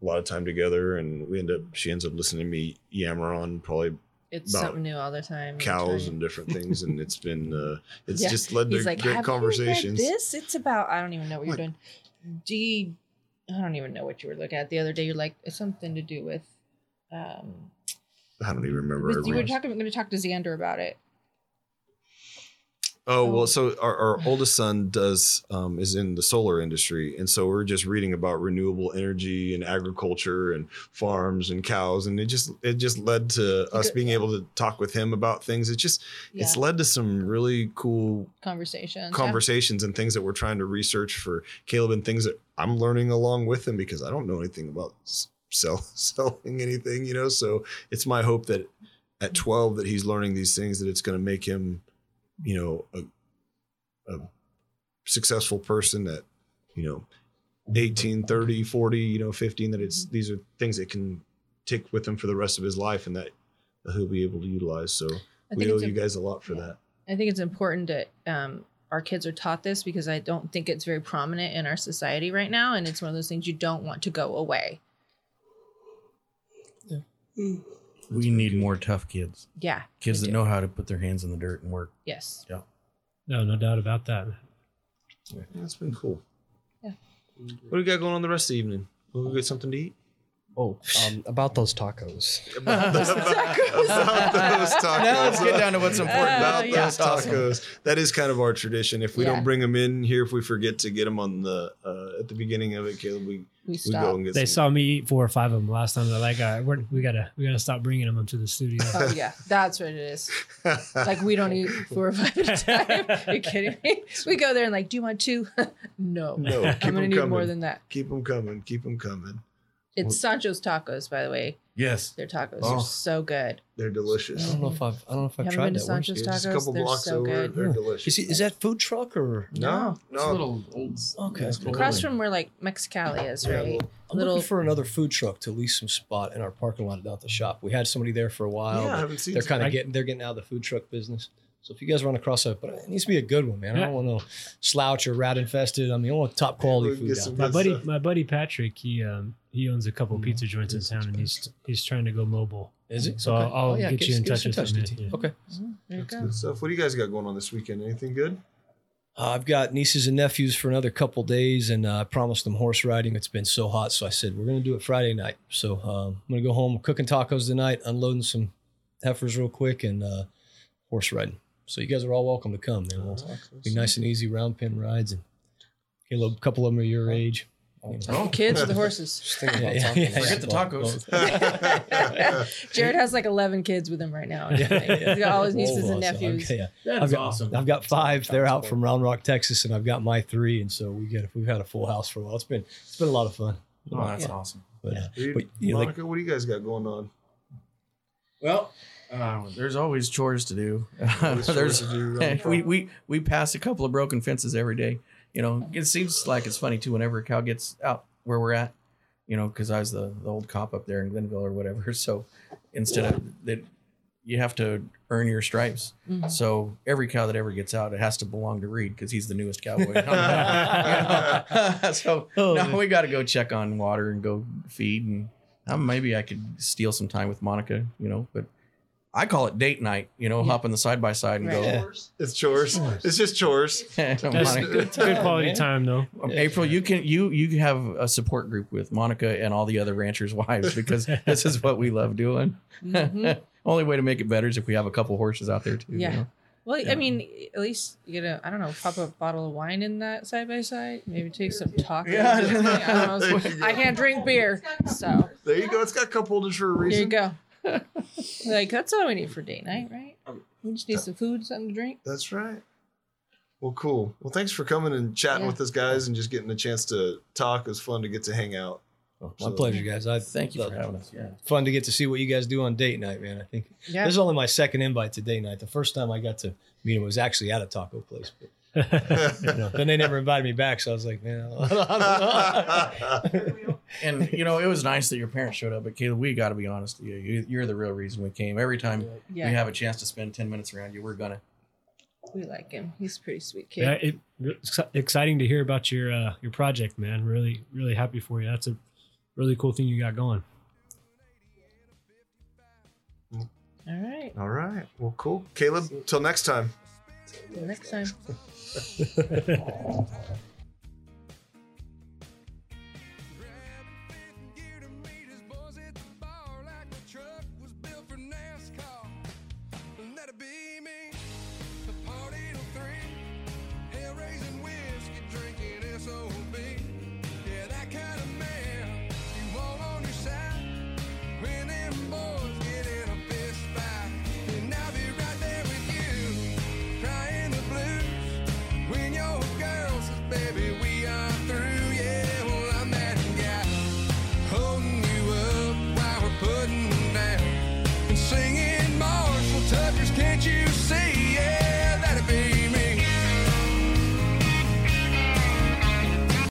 a lot of time together and we end up she ends up listening to me yammer on probably It's something new all the time. cows and different things and it's been uh it's Yeah. just led to like, great Have conversations You this it's about. I don't even know what you're doing. D. I don't even know what you were looking at the other day. You're like, it's something to do with. Um, I don't even remember with- you were talking. I'm going to talk to Xander about it. Oh well, so our, our oldest son does um, is in the solar industry, and so we're just reading about renewable energy and agriculture and farms and cows, and it just it just led to us being able to talk with him about things. It just Yeah. it's led to some really cool Conversations. conversations and things that we're trying to research for Caleb and things that I'm learning along with him because I don't know anything about sell selling anything, you know. So it's my hope that at 12 that he's learning these things that it's going to make him, you know, a, a successful person that, you know, 18, 30, 40, you know, 15 that it's these are things that can take with him for the rest of his life and that, that he'll be able to utilize. So we owe you guys a lot for yeah. that. I think it's important that um, our kids are taught this because I don't think it's very prominent in our society right now, and it's one of those things you don't want to go away. We need more tough kids. Yeah. Kids that do. know how to put their hands in the dirt and work. Yes. Yeah. No, no doubt about that. That's been cool. Yeah. What do we got going on the rest of the evening? We'll we get something to eat? Oh, um, about those tacos. About, those- about those tacos. Now let's get down to what's important. Uh, About yeah. those tacos. That is kind of our tradition. If we Yeah. don't bring them in here, if we forget to get them on the uh, at the beginning of it, Caleb, we, We we go and get They some. saw me eat four or five of them last time. They're like, all right, we're, we gotta we gotta stop bringing them up to the studio. Oh yeah, that's what it is. Like we don't eat four or five at a time. Are you kidding me? We go there and like, do you want two? no. no, keep I'm gonna them need coming. more than that. keep them coming. Keep them coming. It's Sancho's tacos, by the way. Yes. Their tacos Oh. are so good. They're delicious. I don't know if I've I don't know if I've Haven't tried been to that. Where's- Sancho's Yeah, just a tacos. couple They're blocks so over. good. They're Is, delicious. he, is that food truck or? no, It's a no. little old. Okay. It's little Across from where like Mexicali is, Yeah, right? I'm little- looking for another food truck to lease some spot in our parking lot down at the shop. We had somebody there for a while. Yeah, I haven't seen. they're kind of getting they're getting out of the food truck business. So if you guys run across a, but it needs to be a good one, man. I don't want no slouch or rat infested. I mean, I want top quality We'll food out. My buddy, stuff. my buddy Patrick, he um he owns a couple pizza joints in town, and he's he's trying to go mobile. Is it? So I'll- I'll get give you us- in give us touch some with him, yeah. Okay. There That's good stuff. What do you guys got going on this weekend? Anything good? Uh, I've got nieces and nephews for another couple days, and uh, I promised them horse riding. It's been so hot, so I said we're going to do it Friday night. So um, I'm going to go home cooking tacos tonight, unloading some heifers real quick, and uh, horse riding. So you guys are all welcome to come, man. We'll be nice and easy round pen rides, and Caleb, a couple of them are your age. You know. The kids or the horses? Just thinking about. Forget the tacos. Jared has like 11 kids with him right now. and Yeah, yeah. He's got all his nieces Oh, and so, nephews. okay, yeah. That's I've got, awesome. I've got five. They're out from Round Rock, Texas, and I've got my three, and so we get we've had a full house for a while. It's been it's been a lot of fun. Oh, that's Yeah. awesome. But, uh, Dude, but you know, like, Monica, what do you guys got going on? Well, Uh, there's always chores to do. There's to do we, we we pass a couple of broken fences every day. You know, it seems like it's funny too whenever a cow gets out where we're at. You know, because I was the, the old cop up there in Glenville or whatever. So instead of that, you have to earn your stripes. Mhm. So every cow that ever gets out, it has to belong to Reed because he's the newest cowboy. So Oh, now we got to go check on water and go feed and um, maybe I could steal some time with Monica, you know, but I call it date night, you know, hop on the side by side and Right. go. It's chores. It's just chores. That's Monica- it's good quality man. time though. April, you can you you have a support group with Monica and all the other ranchers' wives because this is what we love doing. Mhm. Only way to make it better is if we have a couple horses out there too. you Yeah. know? Well, Yeah. I mean, at least you know, I don't know, pop a bottle of wine in that side by side. Maybe take some tacos. Yeah. I don't know. I can't drink beer, so There you go. It's got cup holders for a here you go. like that's all we need for date night, right? Um, We just need some food, something to drink. That's right. Well, cool. Well, thanks for coming and chatting Yeah. with us, guys, and just getting a chance to talk. It was fun to get to hang out. My pleasure, guys. I Thank you for having us. Yeah. Fun to get to see what you guys do on date night, man. I think Yeah. this is only my second invite to date night. The first time I got to meet him was actually at a taco place. But, you know, then they never invited me back, so I was like, man, I don't know. And you know, it was nice that your parents showed up, but Caleb, we got to be honest you. you. You're the real reason we came. Every time Yeah, we have a chance to spend ten minutes around you, we're gonna. we like him. He's a pretty sweet kid. Yeah, it, it's exciting to hear about your uh, your project, man. Really, really happy for you. That's a really cool thing you got going. All right. All right. Well, cool. Caleb, till next time. Till next time.